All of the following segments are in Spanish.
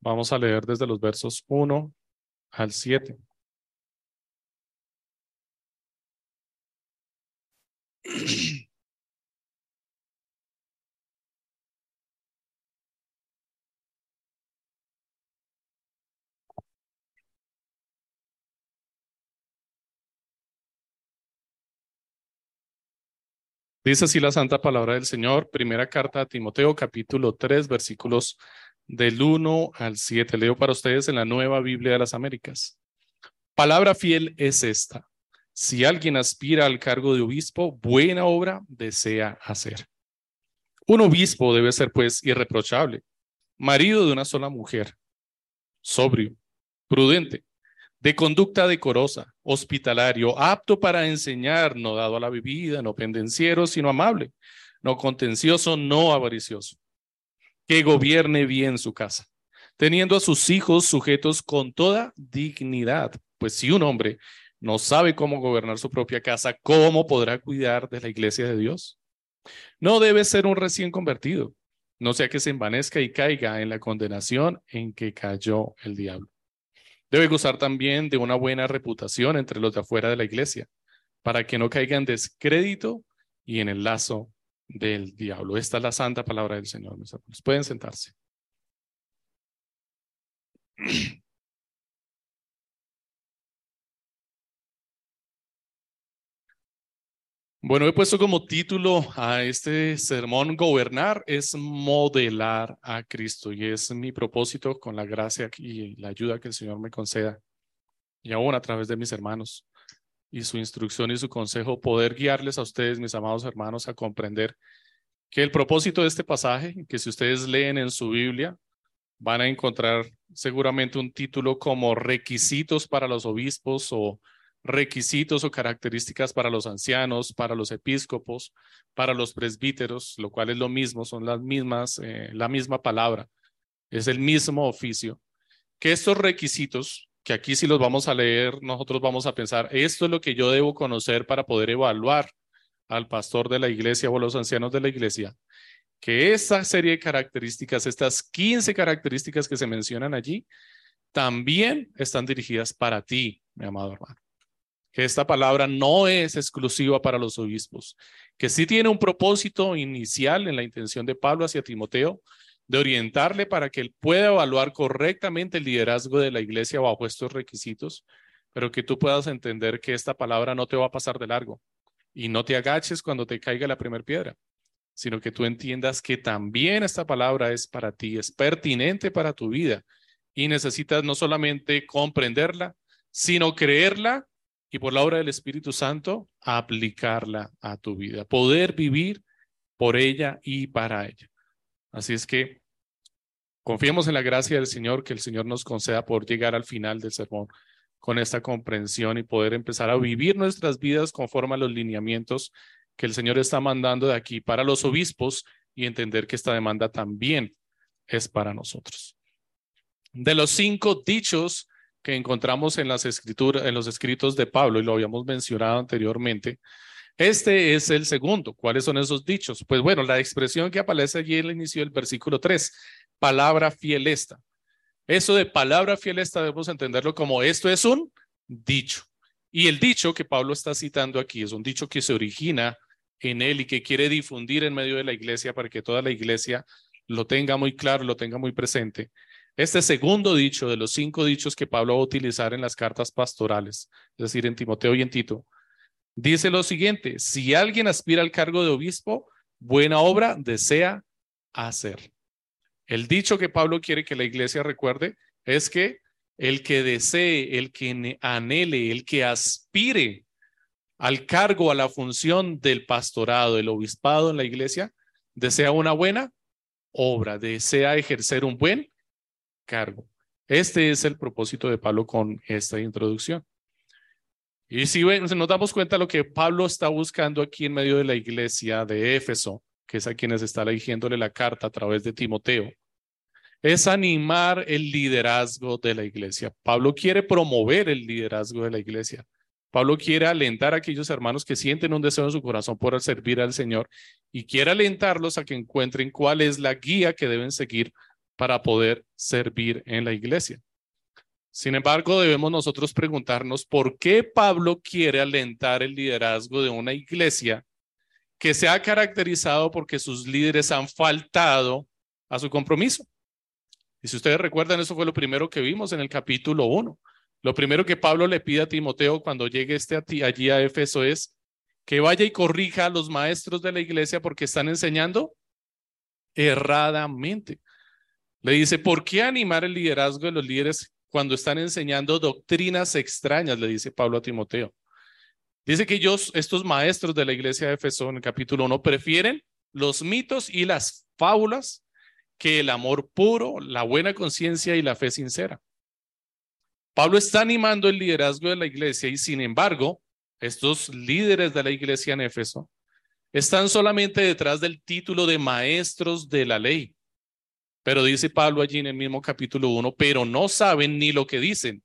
Vamos a leer desde los versos 1 al 7. Dice así la santa palabra del Señor, primera carta a Timoteo, capítulo 3, versículos del 1 al 7. Leo para ustedes en la nueva Biblia de las Américas. Palabra fiel es esta. Si alguien aspira al cargo de obispo, buena obra desea hacer. Un obispo debe ser, pues, irreprochable, marido de una sola mujer, sobrio, prudente, de conducta decorosa, hospitalario, apto para enseñar, no dado a la bebida, no pendenciero, sino amable, no contencioso, no avaricioso, que gobierne bien su casa, teniendo a sus hijos sujetos con toda dignidad, pues si un hombre no sabe cómo gobernar su propia casa, ¿cómo podrá cuidar de la iglesia de Dios? No debe ser un recién convertido, no sea que se envanezca y caiga en la condenación en que cayó el diablo. Debe gozar también de una buena reputación entre los de afuera de la iglesia, para que no caiga en descrédito y en el lazo del diablo. Esta es la santa palabra del Señor, mis hermanos. Pueden sentarse. Bueno, he puesto como título a este sermón, Gobernar es modelar a Cristo y es mi propósito con la gracia y la ayuda que el Señor me conceda y aún a través de mis hermanos y su instrucción y su consejo, poder guiarles a ustedes, mis amados hermanos, a comprender que el propósito de este pasaje, que si ustedes leen en su Biblia, van a encontrar seguramente un título como requisitos para los obispos o requisitos o características para los ancianos, para los episcopos, para los presbíteros, lo cual es lo mismo, son las mismas, eh, la misma palabra, es el mismo oficio. Que estos requisitos, que aquí si los vamos a leer, nosotros vamos a pensar, esto es lo que yo debo conocer para poder evaluar al pastor de la iglesia o a los ancianos de la iglesia, que esta serie de características, estas 15 características que se mencionan allí, también están dirigidas para ti, mi amado hermano. Que esta palabra no es exclusiva para los obispos, que sí tiene un propósito inicial en la intención de Pablo hacia Timoteo, de orientarle para que él pueda evaluar correctamente el liderazgo de la iglesia bajo estos requisitos, pero que tú puedas entender que esta palabra no te va a pasar de largo y no te agaches cuando te caiga la primera piedra, sino que tú entiendas que también esta palabra es para ti, es pertinente para tu vida y necesitas no solamente comprenderla, sino creerla y por la obra del Espíritu Santo aplicarla a tu vida, poder vivir por ella y para ella. Así es que confiemos en la gracia del Señor que el Señor nos conceda por llegar al final del sermón con esta comprensión y poder empezar a vivir nuestras vidas conforme a los lineamientos que el Señor está mandando de aquí para los obispos y entender que esta demanda también es para nosotros. De los cinco dichos que encontramos en las escrituras, en los escritos de Pablo, y lo habíamos mencionado anteriormente. Este es el segundo. ¿Cuáles son esos dichos? Pues bueno, la expresión que aparece allí en el inicio del versículo 3, palabra fiel esta. Eso de palabra fiel esta debemos entenderlo como esto es un dicho. Y el dicho que Pablo está citando aquí es un dicho que se origina en él y que quiere difundir en medio de la iglesia para que toda la iglesia lo tenga muy claro, lo tenga muy presente. Este segundo dicho de los cinco dichos que Pablo va a utilizar en las cartas pastorales, es decir, en Timoteo y en Tito, dice lo siguiente, si alguien aspira al cargo de obispo, buena obra desea hacer. El dicho que Pablo quiere que la iglesia recuerde es que el que desee, el que anhele, el que aspire al cargo, a la función del pastorado, del obispado en la iglesia, desea una buena obra, desea ejercer un buen cargo. Este es el propósito de Pablo con esta introducción. Y si nos damos cuenta de lo que Pablo está buscando aquí en medio de la iglesia de Éfeso, que es a quienes está dirigiéndole la carta a través de Timoteo, es animar el liderazgo de la iglesia. Pablo quiere promover el liderazgo de la iglesia. Pablo quiere alentar a aquellos hermanos que sienten un deseo en su corazón por servir al Señor y quiere alentarlos a que encuentren cuál es la guía que deben seguir para poder servir en la iglesia. Sin embargo, debemos nosotros preguntarnos por qué Pablo quiere alentar el liderazgo de una iglesia que se ha caracterizado porque sus líderes han faltado a su compromiso. Y si ustedes recuerdan, eso fue lo primero que vimos en el capítulo 1. Lo primero que Pablo le pide a Timoteo cuando llegue este allí a Éfeso es que vaya y corrija a los maestros de la iglesia porque están enseñando erradamente. Le dice, ¿por qué animar el liderazgo de los líderes cuando están enseñando doctrinas extrañas? Le dice Pablo a Timoteo. Dice que ellos, estos maestros de la iglesia de Éfeso en el capítulo 1, prefieren los mitos y las fábulas que el amor puro, la buena conciencia y la fe sincera. Pablo está animando el liderazgo de la iglesia y sin embargo, estos líderes de la iglesia en Éfeso están solamente detrás del título de maestros de la ley. Pero dice Pablo allí en el mismo capítulo 1, pero no saben ni lo que dicen,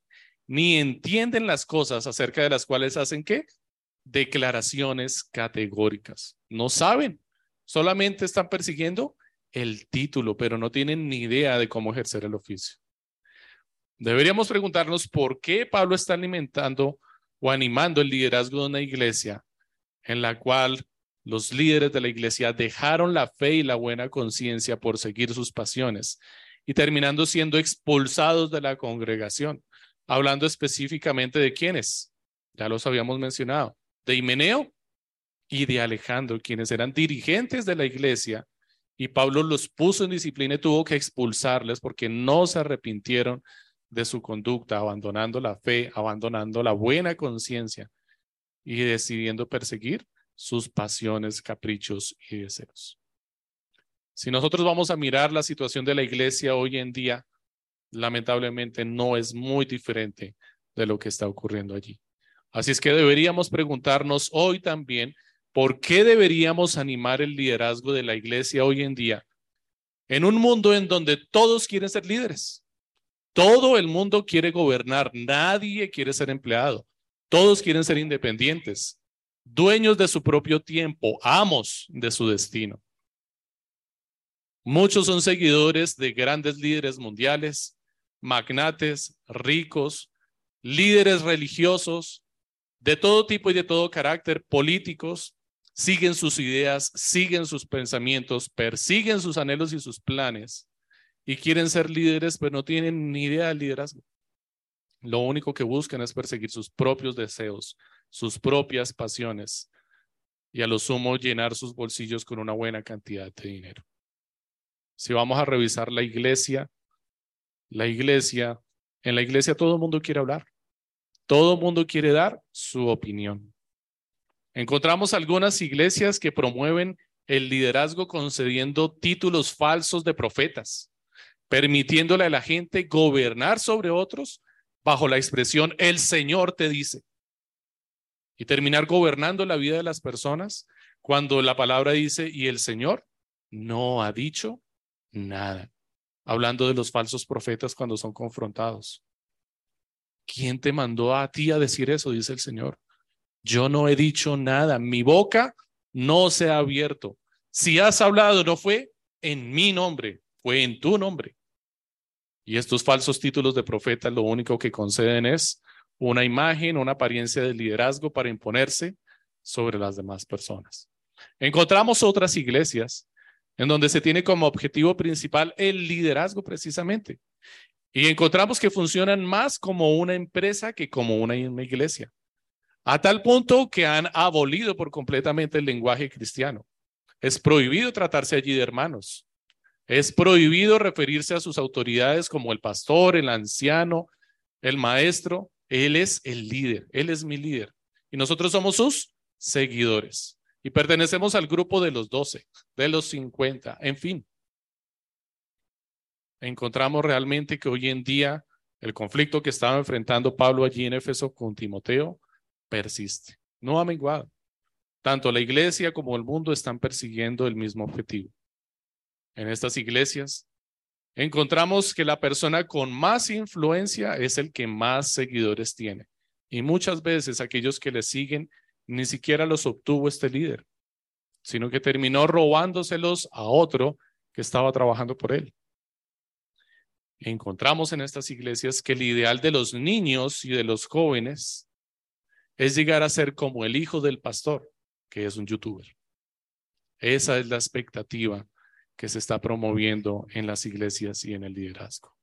ni entienden las cosas acerca de las cuales hacen qué? Declaraciones categóricas. No saben, solamente están persiguiendo el título, pero no tienen ni idea de cómo ejercer el oficio. Deberíamos preguntarnos por qué Pablo está alimentando o animando el liderazgo de una iglesia en la cual los líderes de la iglesia dejaron la fe y la buena conciencia por seguir sus pasiones y terminando siendo expulsados de la congregación. Hablando específicamente de quiénes, ya los habíamos mencionado, de Himeneo y de Alejandro, quienes eran dirigentes de la iglesia y Pablo los puso en disciplina y tuvo que expulsarles porque no se arrepintieron de su conducta, abandonando la fe, abandonando la buena conciencia y decidiendo perseguir sus pasiones, caprichos y deseos. Si nosotros vamos a mirar la situación de la iglesia hoy en día, lamentablemente no es muy diferente de lo que está ocurriendo allí. Así es que deberíamos preguntarnos hoy también por qué deberíamos animar el liderazgo de la iglesia hoy en día en un mundo en donde todos quieren ser líderes. Todo el mundo quiere gobernar, nadie quiere ser empleado, todos quieren ser independientes, dueños de su propio tiempo, amos de su destino. Muchos son seguidores de grandes líderes mundiales, magnates, ricos, líderes religiosos, de todo tipo y de todo carácter, políticos, siguen sus ideas, siguen sus pensamientos, persiguen sus anhelos y sus planes y quieren ser líderes, pero no tienen ni idea del liderazgo. Lo único que buscan es perseguir sus propios deseos, sus propias pasiones y a lo sumo llenar sus bolsillos con una buena cantidad de dinero. Si vamos a revisar la iglesia, la iglesia, en la iglesia todo el mundo quiere hablar, todo el mundo quiere dar su opinión. Encontramos algunas iglesias que promueven el liderazgo concediendo títulos falsos de profetas, permitiéndole a la gente gobernar sobre otros bajo la expresión el Señor te dice y terminar gobernando la vida de las personas cuando la palabra dice y el Señor no ha dicho nada. Hablando de los falsos profetas cuando son confrontados. ¿Quién te mandó a ti a decir eso? Dice el Señor. Yo no he dicho nada. Mi boca no se ha abierto. Si has hablado, no fue en mi nombre, fue en tu nombre. Y estos falsos títulos de profeta lo único que conceden es una imagen, una apariencia de liderazgo para imponerse sobre las demás personas. Encontramos otras iglesias en donde se tiene como objetivo principal el liderazgo precisamente. Y encontramos que funcionan más como una empresa que como una iglesia. A tal punto que han abolido por completamente el lenguaje cristiano. Es prohibido tratarse allí de hermanos. Es prohibido referirse a sus autoridades como el pastor, el anciano, el maestro. Él es el líder, Él es mi líder. Y nosotros somos sus seguidores. Y pertenecemos al grupo de los doce, de los cincuenta, en fin. Encontramos realmente que hoy en día el conflicto que estaba enfrentando Pablo allí en Éfeso con Timoteo persiste. No ha menguado. Tanto la iglesia como el mundo están persiguiendo el mismo objetivo. En estas iglesias encontramos que la persona con más influencia es el que más seguidores tiene. Y muchas veces aquellos que le siguen ni siquiera los obtuvo este líder, sino que terminó robándoselos a otro que estaba trabajando por él. encontramos en estas iglesias que el ideal de los niños y de los jóvenes es llegar a ser como el hijo del pastor, que es un youtuber. Esa es la expectativa que se está promoviendo en las iglesias y en el liderazgo.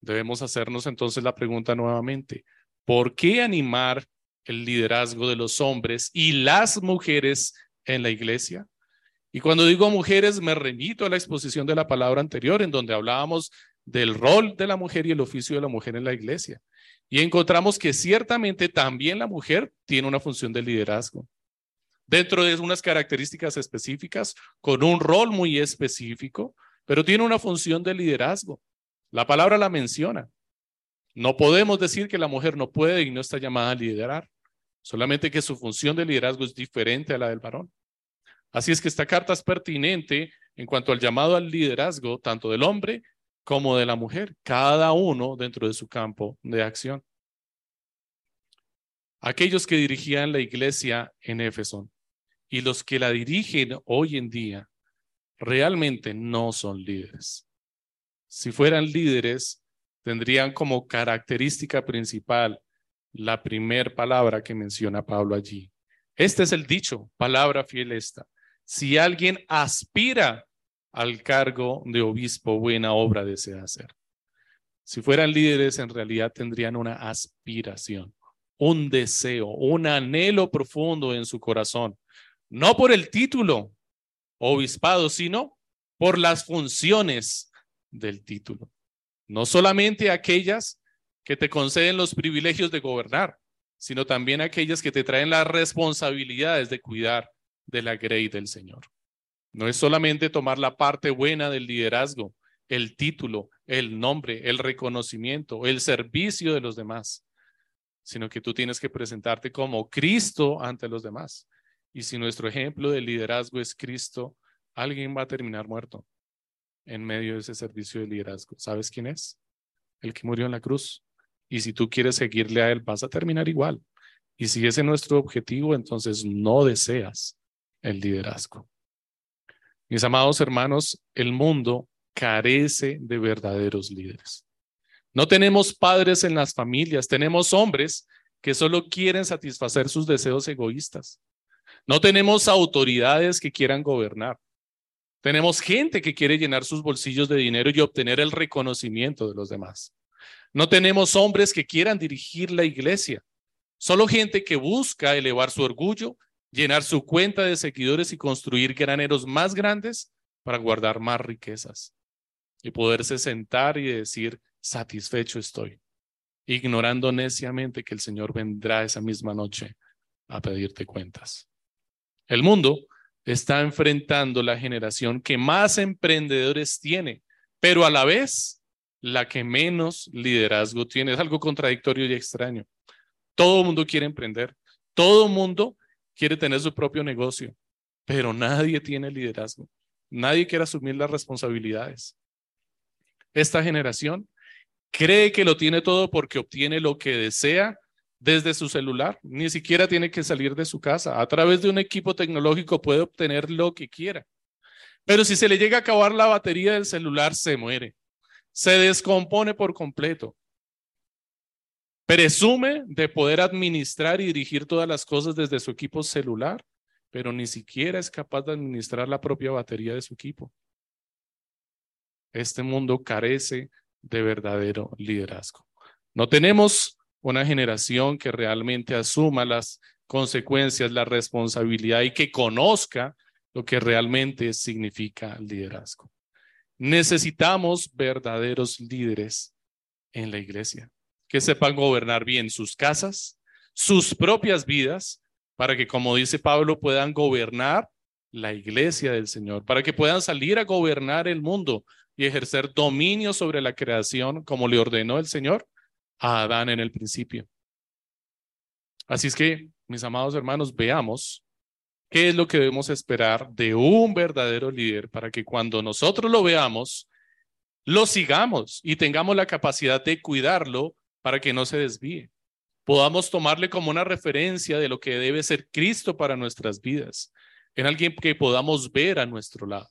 Debemos hacernos entonces la pregunta nuevamente, ¿por qué animar el liderazgo de los hombres y las mujeres en la iglesia? Y cuando digo mujeres, me remito a la exposición de la palabra anterior, en donde hablábamos del rol de la mujer y el oficio de la mujer en la iglesia. Y encontramos que ciertamente también la mujer tiene una función de liderazgo dentro de unas características específicas, con un rol muy específico, pero tiene una función de liderazgo. La palabra la menciona. No podemos decir que la mujer no puede y no está llamada a liderar, solamente que su función de liderazgo es diferente a la del varón. Así es que esta carta es pertinente en cuanto al llamado al liderazgo, tanto del hombre como de la mujer, cada uno dentro de su campo de acción. Aquellos que dirigían la iglesia en Éfeso y los que la dirigen hoy en día realmente no son líderes. Si fueran líderes, tendrían como característica principal la primer palabra que menciona Pablo allí. Este es el dicho, palabra fiel esta. Si alguien aspira al cargo de obispo, buena obra desea hacer. Si fueran líderes, en realidad tendrían una aspiración, un deseo, un anhelo profundo en su corazón, no por el título obispado, sino por las funciones del título. No solamente aquellas que te conceden los privilegios de gobernar, sino también aquellas que te traen las responsabilidades de cuidar de la grey del Señor. No es solamente tomar la parte buena del liderazgo, el título, el nombre, el reconocimiento, el servicio de los demás, sino que tú tienes que presentarte como Cristo ante los demás. Y si nuestro ejemplo de liderazgo es Cristo, alguien va a terminar muerto en medio de ese servicio de liderazgo. ¿Sabes quién es? El que murió en la cruz. Y si tú quieres seguirle a él, vas a terminar igual. Y si ese es nuestro objetivo, entonces no deseas el liderazgo. Mis amados hermanos, el mundo carece de verdaderos líderes. No tenemos padres en las familias, tenemos hombres que solo quieren satisfacer sus deseos egoístas. No tenemos autoridades que quieran gobernar. Tenemos gente que quiere llenar sus bolsillos de dinero y obtener el reconocimiento de los demás. No tenemos hombres que quieran dirigir la iglesia. Solo gente que busca elevar su orgullo llenar su cuenta de seguidores y construir graneros más grandes para guardar más riquezas y poderse sentar y decir, satisfecho estoy, ignorando neciamente que el Señor vendrá esa misma noche a pedirte cuentas. El mundo está enfrentando la generación que más emprendedores tiene, pero a la vez la que menos liderazgo tiene. Es algo contradictorio y extraño. Todo el mundo quiere emprender, todo el mundo quiere tener su propio negocio, pero nadie tiene liderazgo. Nadie quiere asumir las responsabilidades. Esta generación cree que lo tiene todo porque obtiene lo que desea desde su celular. Ni siquiera tiene que salir de su casa. A través de un equipo tecnológico puede obtener lo que quiera. Pero si se le llega a acabar la batería del celular, se muere. Se descompone por completo. Presume de poder administrar y dirigir todas las cosas desde su equipo celular, pero ni siquiera es capaz de administrar la propia batería de su equipo. Este mundo carece de verdadero liderazgo. No tenemos una generación que realmente asuma las consecuencias, la responsabilidad y que conozca lo que realmente significa liderazgo. Necesitamos verdaderos líderes en la iglesia que sepan gobernar bien sus casas, sus propias vidas, para que, como dice Pablo, puedan gobernar la iglesia del Señor, para que puedan salir a gobernar el mundo y ejercer dominio sobre la creación como le ordenó el Señor a Adán en el principio. Así es que, mis amados hermanos, veamos qué es lo que debemos esperar de un verdadero líder para que cuando nosotros lo veamos, lo sigamos y tengamos la capacidad de cuidarlo para que no se desvíe. Podamos tomarle como una referencia de lo que debe ser Cristo para nuestras vidas, en alguien que podamos ver a nuestro lado.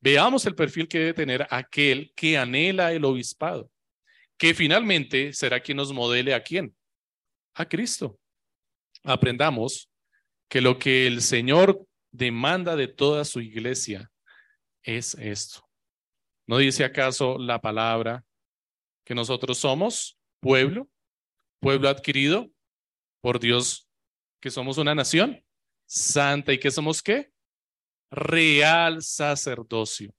Veamos el perfil que debe tener aquel que anhela el obispado, que finalmente será quien nos modele a quién? A Cristo. Aprendamos que lo que el Señor demanda de toda su iglesia es esto. ¿No dice acaso la palabra que nosotros somos pueblo, pueblo adquirido por Dios, que somos una nación santa y que somos qué? Real sacerdocio.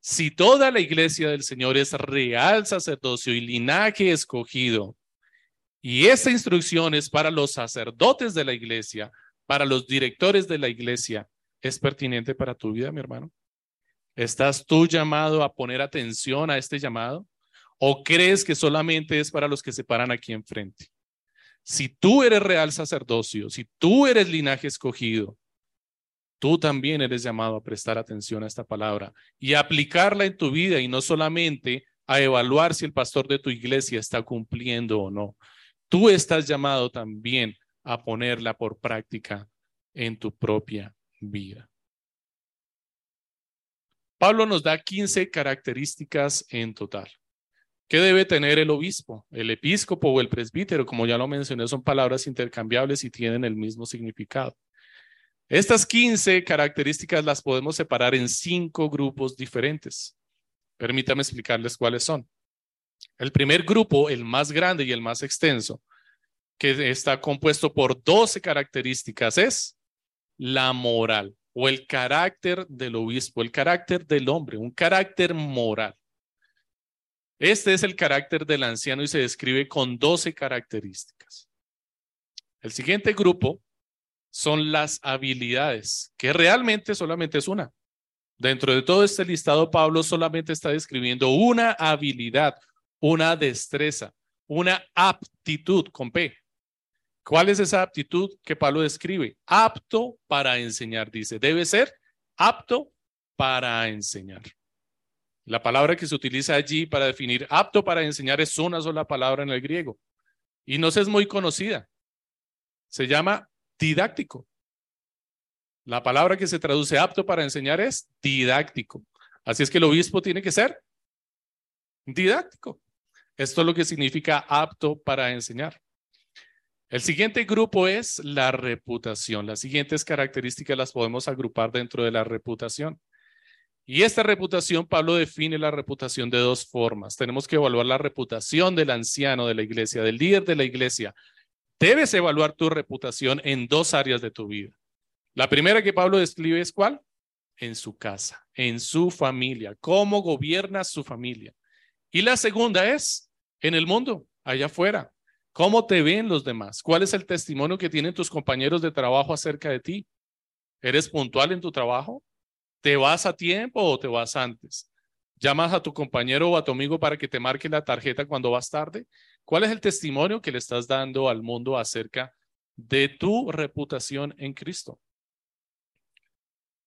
Si toda la iglesia del Señor es real sacerdocio y linaje escogido, y esta instrucción es para los sacerdotes de la iglesia, para los directores de la iglesia, ¿es pertinente para tu vida, mi hermano? ¿Estás tú llamado a poner atención a este llamado? ¿O crees que solamente es para los que se paran aquí enfrente? Si tú eres real sacerdocio, si tú eres linaje escogido, Tú también eres llamado a prestar atención a esta palabra y aplicarla en tu vida y no solamente a evaluar si el pastor de tu iglesia está cumpliendo o no. Tú estás llamado también a ponerla por práctica en tu propia vida. Pablo nos da 15 características en total. ¿Qué debe tener el obispo? El episcopo o el presbítero, como ya lo mencioné, son palabras intercambiables y tienen el mismo significado. Estas 15 características las podemos separar en cinco grupos diferentes. Permítame explicarles cuáles son. El primer grupo, el más grande y el más extenso, que está compuesto por 12 características, es la moral o el carácter del obispo, el carácter del hombre, un carácter moral. Este es el carácter del anciano y se describe con 12 características. El siguiente grupo son las habilidades, que realmente solamente es una. Dentro de todo este listado, Pablo solamente está describiendo una habilidad, una destreza, una aptitud con P. ¿Cuál es esa aptitud que Pablo describe? Apto para enseñar, dice. Debe ser apto para enseñar. La palabra que se utiliza allí para definir apto para enseñar es una sola palabra en el griego y no es muy conocida. Se llama didáctico. La palabra que se traduce apto para enseñar es didáctico. Así es que el obispo tiene que ser didáctico. Esto es lo que significa apto para enseñar. El siguiente grupo es la reputación. Las siguientes características las podemos agrupar dentro de la reputación. Y esta reputación, Pablo define la reputación de dos formas. Tenemos que evaluar la reputación del anciano de la iglesia, del líder de la iglesia, Debes evaluar tu reputación en dos áreas de tu vida. La primera que Pablo describe es cuál? En su casa, en su familia, cómo gobierna su familia. Y la segunda es en el mundo, allá afuera. ¿Cómo te ven los demás? ¿Cuál es el testimonio que tienen tus compañeros de trabajo acerca de ti? ¿Eres puntual en tu trabajo? ¿Te vas a tiempo o te vas antes? ¿Llamas a tu compañero o a tu amigo para que te marque la tarjeta cuando vas tarde? ¿Cuál es el testimonio que le estás dando al mundo acerca de tu reputación en Cristo?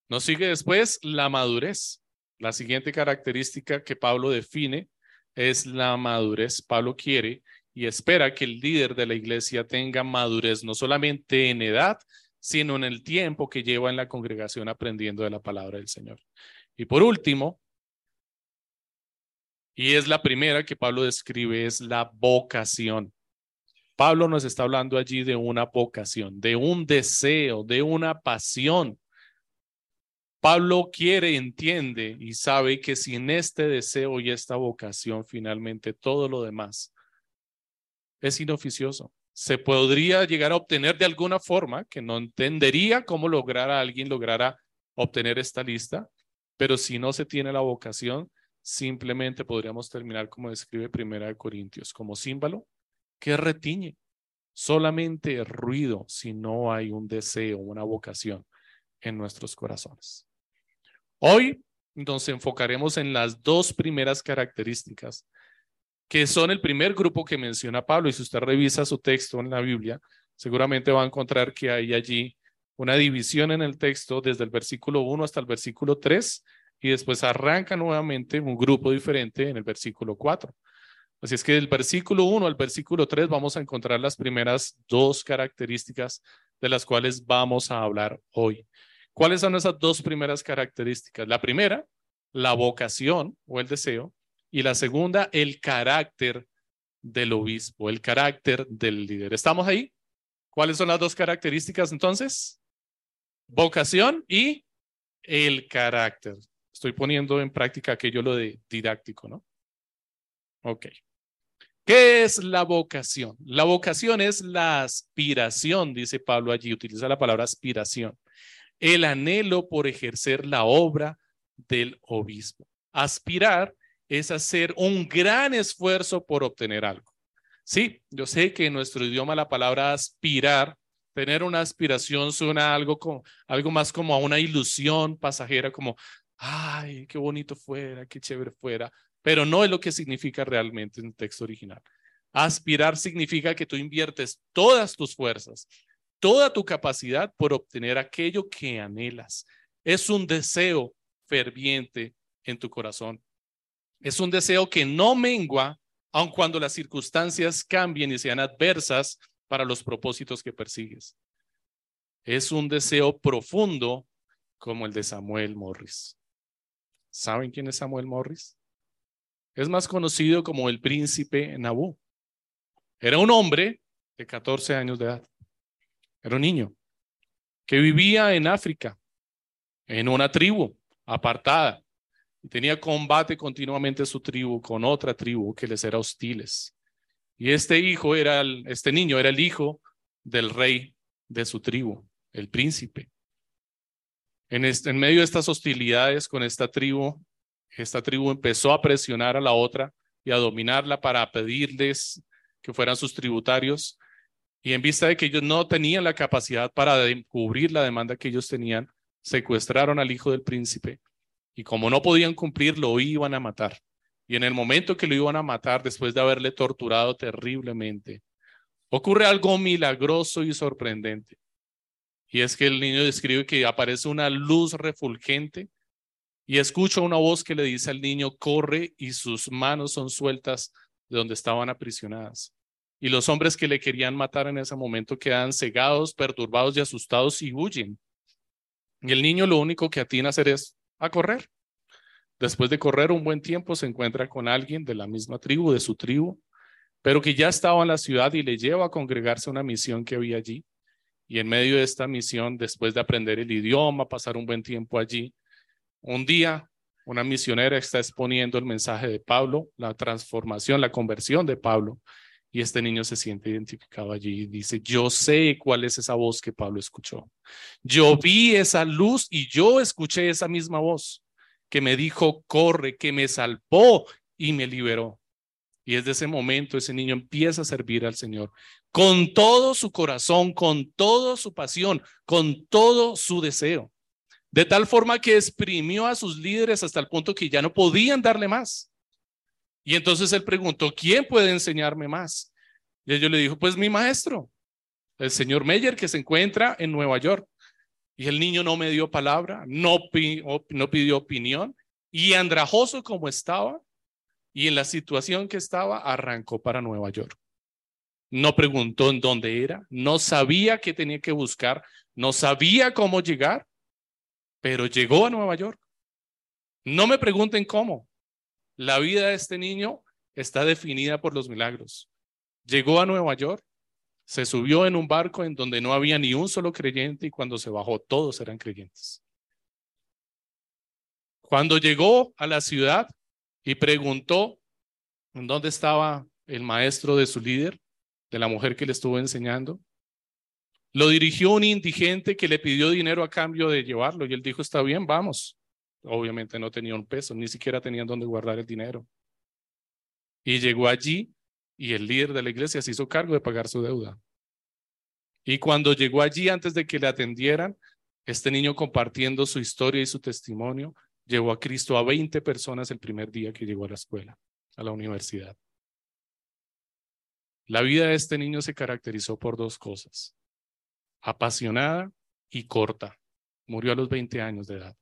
Nos sigue después la madurez. La siguiente característica que Pablo define es la madurez. Pablo quiere y espera que el líder de la iglesia tenga madurez, no solamente en edad, sino en el tiempo que lleva en la congregación aprendiendo de la palabra del Señor. Y por último, y es la primera que Pablo describe, es la vocación. Pablo nos está hablando allí de una vocación, de un deseo, de una pasión. Pablo quiere, entiende y sabe que sin este deseo y esta vocación, finalmente todo lo demás es inoficioso. Se podría llegar a obtener de alguna forma que no entendería cómo lograr a alguien lograra obtener esta lista, pero si no se tiene la vocación, Simplemente podríamos terminar como describe Primera de Corintios, como símbolo que retiñe. Solamente ruido si no hay un deseo, una vocación en nuestros corazones. Hoy nos enfocaremos en las dos primeras características que son el primer grupo que menciona Pablo. Y si usted revisa su texto en la Biblia, seguramente va a encontrar que hay allí una división en el texto desde el versículo 1 hasta el versículo 3 y después arranca nuevamente un grupo diferente en el versículo 4. Así es que del versículo 1 al versículo 3 vamos a encontrar las primeras dos características de las cuales vamos a hablar hoy. ¿Cuáles son esas dos primeras características? La primera, la vocación o el deseo. Y la segunda, el carácter del obispo, el carácter del líder. ¿Estamos ahí? ¿Cuáles son las dos características entonces? Vocación y el carácter. Estoy poniendo en práctica aquello lo de didáctico, ¿no? Ok. ¿Qué es la vocación? La vocación es la aspiración, dice Pablo allí, utiliza la palabra aspiración, el anhelo por ejercer la obra del obispo. Aspirar es hacer un gran esfuerzo por obtener algo. Sí, yo sé que en nuestro idioma la palabra aspirar, tener una aspiración suena algo, como, algo más como a una ilusión pasajera, como, ay, qué bonito fuera, qué chévere fuera, pero no es lo que significa realmente en el texto original. Aspirar significa que tú inviertes todas tus fuerzas, toda tu capacidad por obtener aquello que anhelas. Es un deseo ferviente en tu corazón. Es un deseo que no mengua, aun cuando las circunstancias cambien y sean adversas para los propósitos que persigues. Es un deseo profundo como el de Samuel Morris. ¿Saben quién es Samuel Morris? Es más conocido como el príncipe Nabú. Era un hombre de 14 años de edad. Era un niño que vivía en África, en una tribu apartada. Y tenía combate continuamente su tribu con otra tribu que les era hostiles. Y este hijo era, el, este niño era el hijo del rey de su tribu, el príncipe. En, este, en medio de estas hostilidades con esta tribu, esta tribu empezó a presionar a la otra y a dominarla para pedirles que fueran sus tributarios. Y en vista de que ellos no tenían la capacidad para cubrir la demanda que ellos tenían, secuestraron al hijo del príncipe. Y como no podían cumplir, lo iban a matar. Y en el momento que lo iban a matar, después de haberle torturado terriblemente, ocurre algo milagroso y sorprendente. Y es que el niño describe que aparece una luz refulgente y escucha una voz que le dice al niño, corre y sus manos son sueltas de donde estaban aprisionadas. Y los hombres que le querían matar en ese momento quedan cegados, perturbados y asustados y huyen. Y el niño lo único que atina a hacer es a correr. Después de correr un buen tiempo se encuentra con alguien de la misma tribu, de su tribu, pero que ya estaba en la ciudad y le lleva a congregarse a una misión que había allí. Y en medio de esta misión, después de aprender el idioma, pasar un buen tiempo allí, un día, una misionera está exponiendo el mensaje de Pablo, la transformación, la conversión de Pablo, y este niño se siente identificado allí y dice, yo sé cuál es esa voz que Pablo escuchó. Yo vi esa luz y yo escuché esa misma voz que me dijo, corre, que me salvó y me liberó. Y desde ese momento ese niño empieza a servir al Señor con todo su corazón, con toda su pasión, con todo su deseo de tal forma que exprimió a sus líderes hasta el punto que ya no podían darle más. Y entonces él preguntó, ¿quién puede enseñarme más? Y ellos le dijo, pues mi maestro, el señor Meyer, que se encuentra en Nueva York. Y el niño no me dio palabra, no, no pidió opinión, y andrajoso como estaba, y en la situación que estaba, arrancó para Nueva York. No preguntó en dónde era, no sabía qué tenía que buscar, no sabía cómo llegar, pero llegó a Nueva York. No me pregunten cómo. La vida de este niño está definida por los milagros. Llegó a Nueva York, se subió en un barco en donde no había ni un solo creyente y cuando se bajó todos eran creyentes. Cuando llegó a la ciudad y preguntó dónde estaba el maestro de su líder, de la mujer que le estuvo enseñando, lo dirigió un indigente que le pidió dinero a cambio de llevarlo y él dijo, está bien, vamos. Obviamente no tenía un peso, ni siquiera tenían dónde guardar el dinero. Y llegó allí y el líder de la iglesia se hizo cargo de pagar su deuda. Y cuando llegó allí, antes de que le atendieran, este niño compartiendo su historia y su testimonio, llevó a Cristo a 20 personas el primer día que llegó a la escuela, a la universidad. La vida de este niño se caracterizó por dos cosas apasionada y corta. Murió a los 20 años de edad.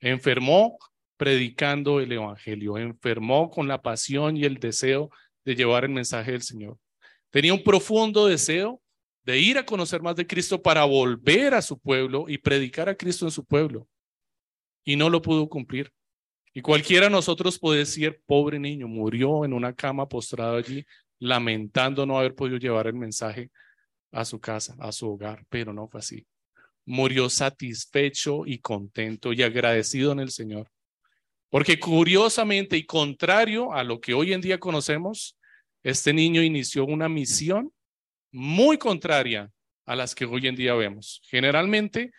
Enfermó predicando el Evangelio, enfermó con la pasión y el deseo de llevar el mensaje del Señor. Tenía un profundo deseo de ir a conocer más de Cristo para volver a su pueblo y predicar a Cristo en su pueblo. Y no lo pudo cumplir. Y cualquiera de nosotros puede decir, pobre niño, murió en una cama postrado allí, lamentando no haber podido llevar el mensaje a su casa, a su hogar, pero no fue así. Murió satisfecho y contento y agradecido en el Señor. Porque curiosamente y contrario a lo que hoy en día conocemos, este niño inició una misión muy contraria a las que hoy en día vemos. Generalmente,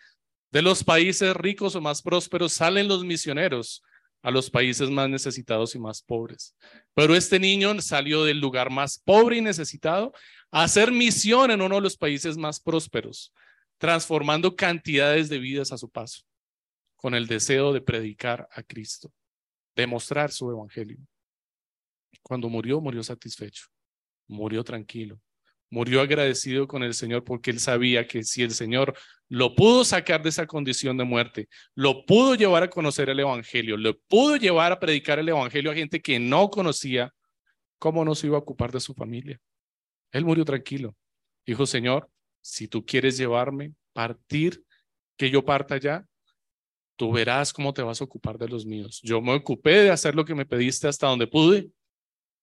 de los países ricos o más prósperos salen los misioneros a los países más necesitados y más pobres. Pero este niño salió del lugar más pobre y necesitado a hacer misión en uno de los países más prósperos, transformando cantidades de vidas a su paso, con el deseo de predicar a Cristo, demostrar su evangelio. Cuando murió, murió satisfecho, murió tranquilo, murió agradecido con el Señor porque él sabía que si el Señor lo pudo sacar de esa condición de muerte, lo pudo llevar a conocer el Evangelio, lo pudo llevar a predicar el Evangelio a gente que no conocía, ¿cómo no se iba a ocupar de su familia? Él murió tranquilo. Dijo, Señor, si tú quieres llevarme, partir, que yo parta ya, tú verás cómo te vas a ocupar de los míos. Yo me ocupé de hacer lo que me pediste hasta donde pude.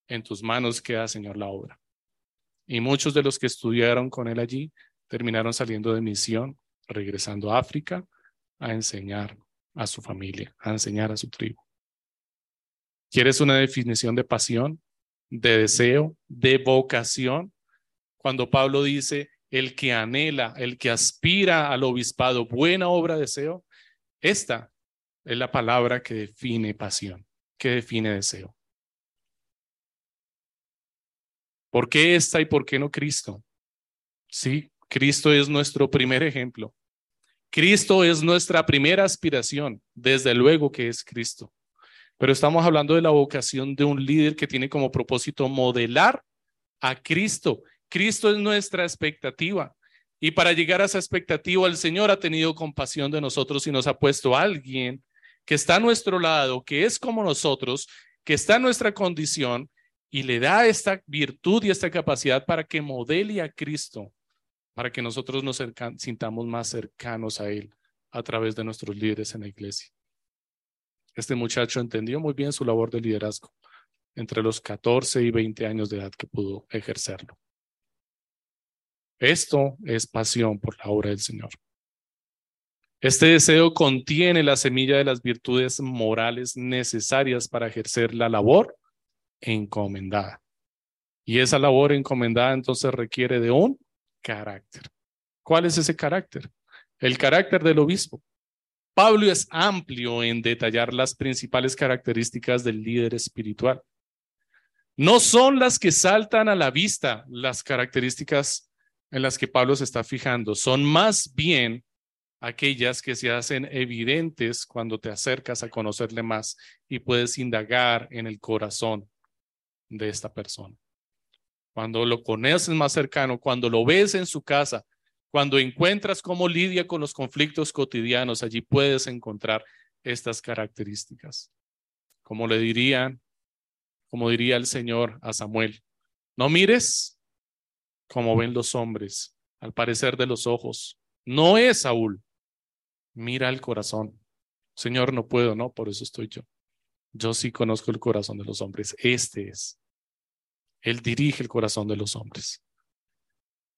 En tus manos queda, Señor, la obra. Y muchos de los que estudiaron con él allí terminaron saliendo de misión, regresando a África a enseñar a su familia, a enseñar a su tribu. ¿Quieres una definición de pasión, de deseo, de vocación? Cuando Pablo dice, el que anhela, el que aspira al obispado, buena obra, deseo, esta es la palabra que define pasión, que define deseo. ¿Por qué esta y por qué no Cristo? Sí, Cristo es nuestro primer ejemplo. Cristo es nuestra primera aspiración, desde luego que es Cristo. Pero estamos hablando de la vocación de un líder que tiene como propósito modelar a Cristo. Cristo es nuestra expectativa. Y para llegar a esa expectativa, el Señor ha tenido compasión de nosotros y nos ha puesto a alguien que está a nuestro lado, que es como nosotros, que está en nuestra condición y le da esta virtud y esta capacidad para que modele a Cristo, para que nosotros nos sintamos más cercanos a Él a través de nuestros líderes en la iglesia. Este muchacho entendió muy bien su labor de liderazgo entre los 14 y 20 años de edad que pudo ejercerlo. Esto es pasión por la obra del Señor. Este deseo contiene la semilla de las virtudes morales necesarias para ejercer la labor encomendada. Y esa labor encomendada entonces requiere de un carácter. ¿Cuál es ese carácter? El carácter del obispo. Pablo es amplio en detallar las principales características del líder espiritual. No son las que saltan a la vista las características en las que Pablo se está fijando, son más bien aquellas que se hacen evidentes cuando te acercas a conocerle más y puedes indagar en el corazón de esta persona. Cuando lo conoces más cercano, cuando lo ves en su casa, cuando encuentras cómo lidia con los conflictos cotidianos, allí puedes encontrar estas características. Como le dirían, como diría el Señor a Samuel, no mires como ven los hombres, al parecer de los ojos. No es Saúl. Mira el corazón. Señor, no puedo, no, por eso estoy yo. Yo sí conozco el corazón de los hombres. Este es. Él dirige el corazón de los hombres.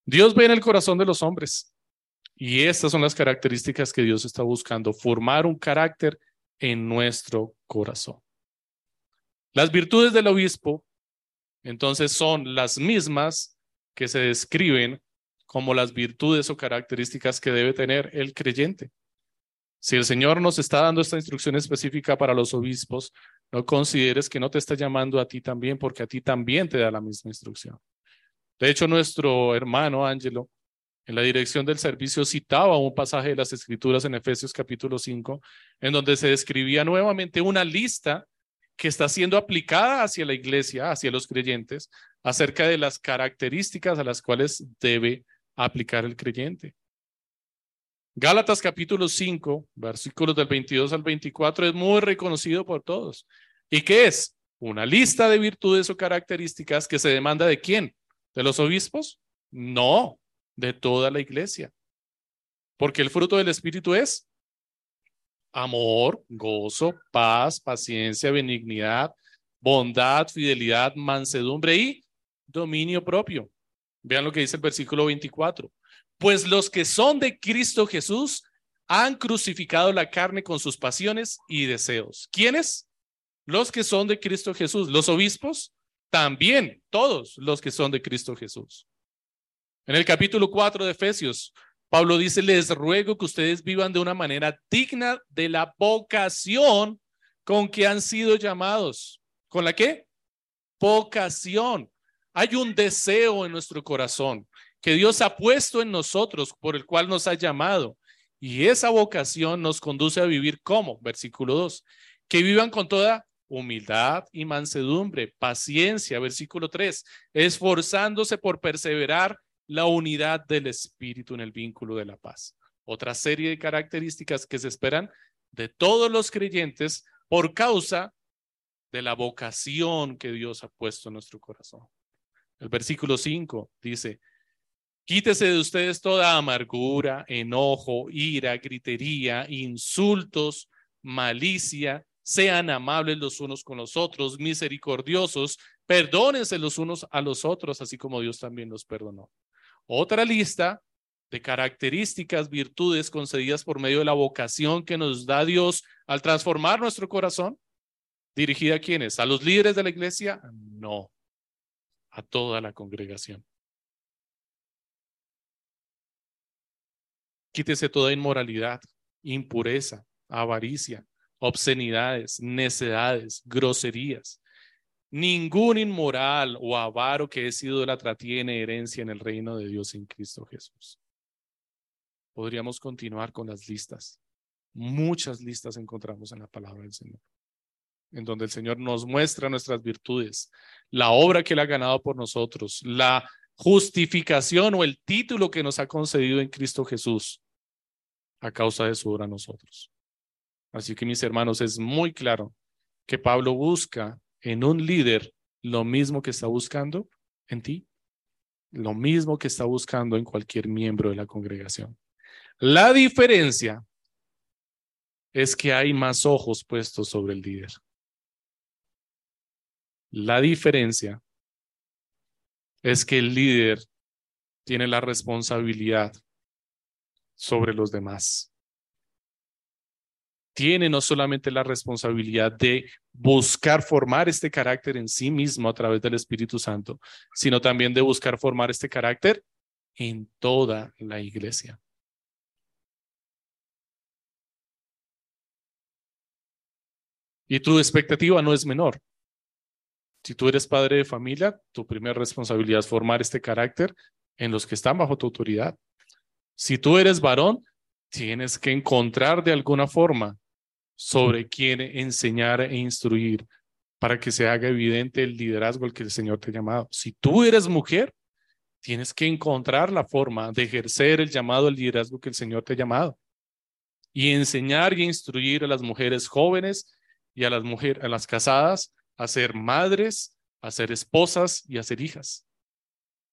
Dios ve en el corazón de los hombres. Y estas son las características que Dios está buscando, formar un carácter en nuestro corazón. Las virtudes del obispo, entonces, son las mismas que se describen como las virtudes o características que debe tener el creyente. Si el Señor nos está dando esta instrucción específica para los obispos, no consideres que no te está llamando a ti también, porque a ti también te da la misma instrucción. De hecho, nuestro hermano Ángelo, en la dirección del servicio, citaba un pasaje de las Escrituras en Efesios capítulo 5, en donde se describía nuevamente una lista que está siendo aplicada hacia la iglesia, hacia los creyentes, acerca de las características a las cuales debe aplicar el creyente. Gálatas capítulo 5, versículos del 22 al 24 es muy reconocido por todos. ¿Y qué es? Una lista de virtudes o características que se demanda de quién? ¿De los obispos? No, de toda la iglesia. Porque el fruto del Espíritu es amor, gozo, paz, paciencia, benignidad, bondad, fidelidad, mansedumbre y dominio propio. Vean lo que dice el versículo 24. Pues los que son de Cristo Jesús han crucificado la carne con sus pasiones y deseos. ¿Quiénes? Los que son de Cristo Jesús. Los obispos, también todos los que son de Cristo Jesús. En el capítulo 4 de Efesios, Pablo dice, les ruego que ustedes vivan de una manera digna de la vocación con que han sido llamados. ¿Con la qué? Vocación. Hay un deseo en nuestro corazón que Dios ha puesto en nosotros, por el cual nos ha llamado. Y esa vocación nos conduce a vivir como, versículo 2, que vivan con toda humildad y mansedumbre, paciencia, versículo 3, esforzándose por perseverar la unidad del espíritu en el vínculo de la paz. Otra serie de características que se esperan de todos los creyentes por causa de la vocación que Dios ha puesto en nuestro corazón. El versículo 5 dice, quítese de ustedes toda amargura, enojo, ira, gritería, insultos, malicia, sean amables los unos con los otros, misericordiosos, perdónense los unos a los otros, así como Dios también los perdonó. Otra lista de características, virtudes concedidas por medio de la vocación que nos da Dios al transformar nuestro corazón, dirigida a quiénes? ¿A los líderes de la iglesia? No, a toda la congregación. Quítese toda inmoralidad, impureza, avaricia, obscenidades, necedades, groserías. Ningún inmoral o avaro que es idólatra tiene herencia en el reino de Dios en Cristo Jesús. Podríamos continuar con las listas. Muchas listas encontramos en la palabra del Señor en donde el Señor nos muestra nuestras virtudes, la obra que Él ha ganado por nosotros, la justificación o el título que nos ha concedido en Cristo Jesús a causa de su obra a nosotros. Así que mis hermanos, es muy claro que Pablo busca en un líder lo mismo que está buscando en ti, lo mismo que está buscando en cualquier miembro de la congregación. La diferencia es que hay más ojos puestos sobre el líder. La diferencia es que el líder tiene la responsabilidad sobre los demás. Tiene no solamente la responsabilidad de buscar formar este carácter en sí mismo a través del Espíritu Santo, sino también de buscar formar este carácter en toda la iglesia. Y tu expectativa no es menor. Si tú eres padre de familia, tu primera responsabilidad es formar este carácter en los que están bajo tu autoridad. Si tú eres varón, tienes que encontrar de alguna forma sobre quién enseñar e instruir para que se haga evidente el liderazgo al que el Señor te ha llamado. Si tú eres mujer, tienes que encontrar la forma de ejercer el llamado al liderazgo que el Señor te ha llamado y enseñar y instruir a las mujeres jóvenes y a las mujeres, a las casadas a ser madres, a ser esposas y a ser hijas.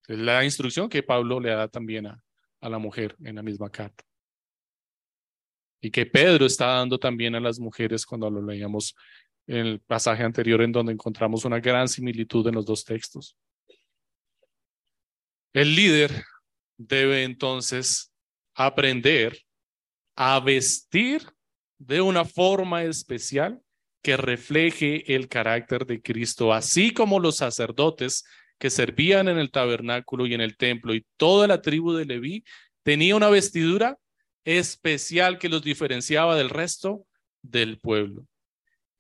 Es la instrucción que Pablo le da también a, a la mujer en la misma carta. Y que Pedro está dando también a las mujeres cuando lo leíamos en el pasaje anterior en donde encontramos una gran similitud en los dos textos. El líder debe entonces aprender a vestir de una forma especial que refleje el carácter de Cristo, así como los sacerdotes que servían en el tabernáculo y en el templo y toda la tribu de Leví tenía una vestidura especial que los diferenciaba del resto del pueblo.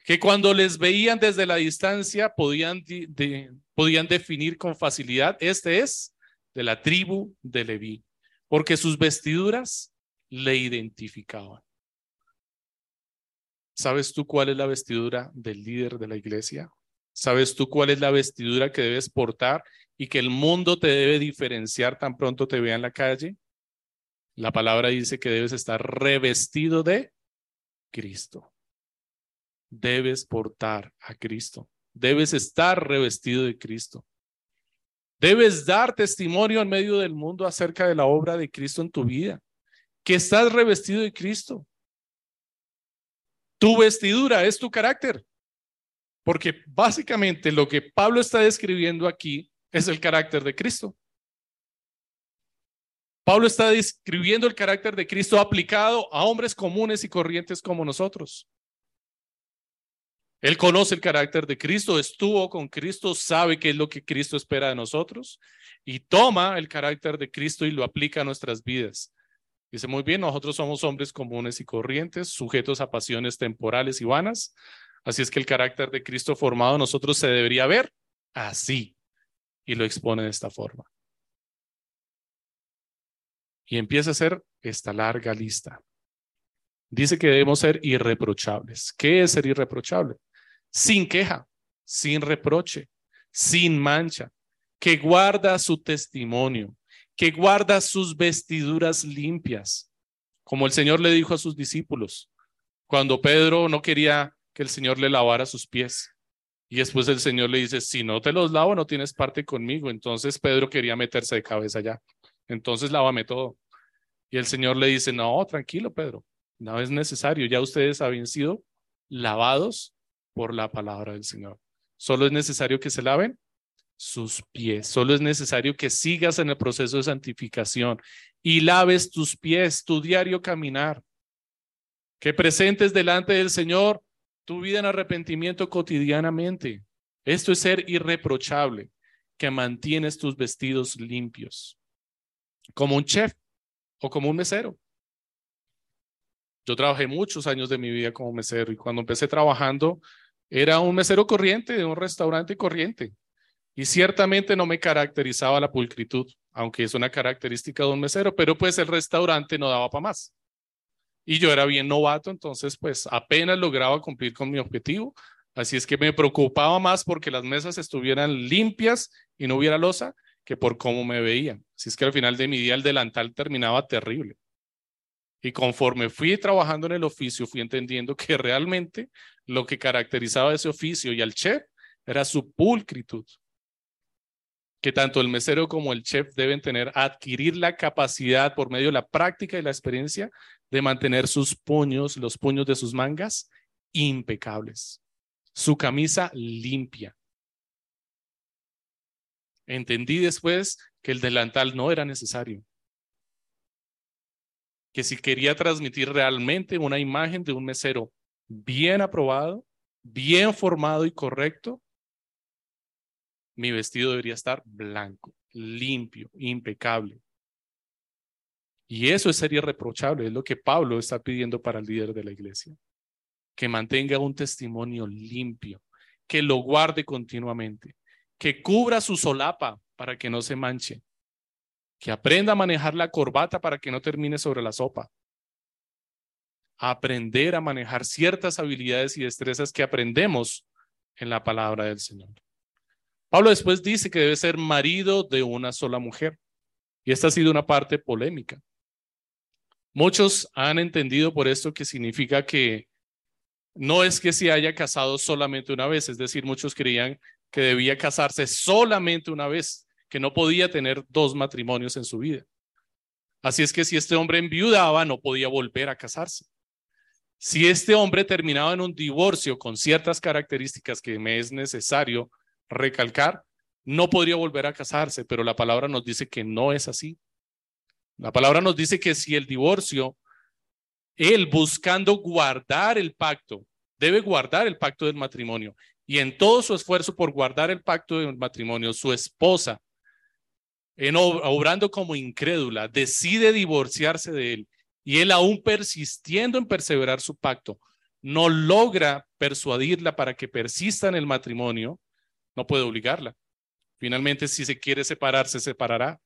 Que cuando les veían desde la distancia podían, podían definir con facilidad, este es de la tribu de Leví, porque sus vestiduras le identificaban. ¿Sabes tú cuál es la vestidura del líder de la iglesia? ¿Sabes tú cuál es la vestidura que debes portar y que el mundo te debe diferenciar tan pronto te vea en la calle? La palabra dice que debes estar revestido de Cristo. Debes portar a Cristo. Debes estar revestido de Cristo. Debes dar testimonio en medio del mundo acerca de la obra de Cristo en tu vida. Que estás revestido de Cristo Tu vestidura es tu carácter. Porque básicamente lo que Pablo está describiendo aquí es el carácter de Cristo. Pablo está describiendo el carácter de Cristo aplicado a hombres comunes y corrientes como nosotros. Él conoce el carácter de Cristo, estuvo con Cristo, sabe qué es lo que Cristo espera de nosotros y toma el carácter de Cristo y lo aplica a nuestras vidas. Dice muy bien, nosotros somos hombres comunes y corrientes, sujetos a pasiones temporales y vanas, así es que el carácter de Cristo formado nosotros se debería ver así y lo expone de esta forma. Y empieza a hacer esta larga lista. Dice que debemos ser irreprochables. ¿Qué es ser irreprochable? sin queja, sin reproche, sin mancha, que guarda su testimonio, que guarda sus vestiduras limpias, como el Señor le dijo a sus discípulos, cuando Pedro no quería el Señor le lavara sus pies. Y después el Señor le dice, si no te los lavo, no tienes parte conmigo. Entonces Pedro quería meterse de cabeza allá. Entonces lávame todo. Y el Señor le dice, no, tranquilo, Pedro, no es necesario. Ya ustedes habían sido lavados por la palabra del Señor. Solo es necesario que se laven sus pies. Solo es necesario que sigas en el proceso de santificación y laves tus pies, tu diario caminar. Que presentes delante del Señor tu vida en arrepentimiento cotidianamente. Esto es ser irreprochable, que mantienes tus vestidos limpios, como un chef o como un mesero. Yo trabajé muchos años de mi vida como mesero y cuando empecé trabajando era un mesero corriente de un restaurante corriente y ciertamente no me caracterizaba la pulcritud, aunque es una característica de un mesero, pero pues el restaurante no daba para más. Y yo era bien novato, entonces pues apenas lograba cumplir con mi objetivo, así es que me preocupaba más porque las mesas estuvieran limpias y no hubiera losa que por cómo me veían. Así es que al final de mi día el delantal terminaba terrible. Y conforme fui trabajando en el oficio, fui entendiendo que realmente lo que caracterizaba ese oficio y al chef era su pulcritud. Que tanto el mesero como el chef deben tener, adquirir la capacidad por medio de la práctica y la experiencia de mantener sus puños, los puños de sus mangas, impecables. Su camisa limpia. Entendí después que el delantal no era necesario que si quería transmitir realmente una imagen de un mesero bien aprobado, bien formado y correcto, mi vestido debería estar blanco, limpio, impecable. Y eso es ser irreprochable, es lo que Pablo está pidiendo para el líder de la iglesia. Que mantenga un testimonio limpio, que lo guarde continuamente, que cubra su solapa para que no se manche, que aprenda a manejar la corbata para que no termine sobre la sopa. aprender a manejar ciertas habilidades y destrezas que aprendemos en la palabra del Señor. Pablo después dice que debe ser marido de una sola mujer. Y esta ha sido una parte polémica. Muchos han entendido por esto que significa que no es que se haya casado solamente una vez, es decir, muchos creían que debía casarse solamente una vez que no podía tener dos matrimonios en su vida. Así es que si este hombre enviudaba, no podía volver a casarse. Si este hombre terminaba en un divorcio con ciertas características que me es necesario recalcar, no podría volver a casarse, pero la palabra nos dice que no es así. La palabra nos dice que si el divorcio, él buscando guardar el pacto, debe guardar el pacto del matrimonio, y en todo su esfuerzo por guardar el pacto del matrimonio, su esposa en obrando como incrédula, decide divorciarse de él y él aún persistiendo en perseverar su pacto, no logra persuadirla para que persista en el matrimonio, no puede obligarla. Finalmente, si se quiere separar, se separará.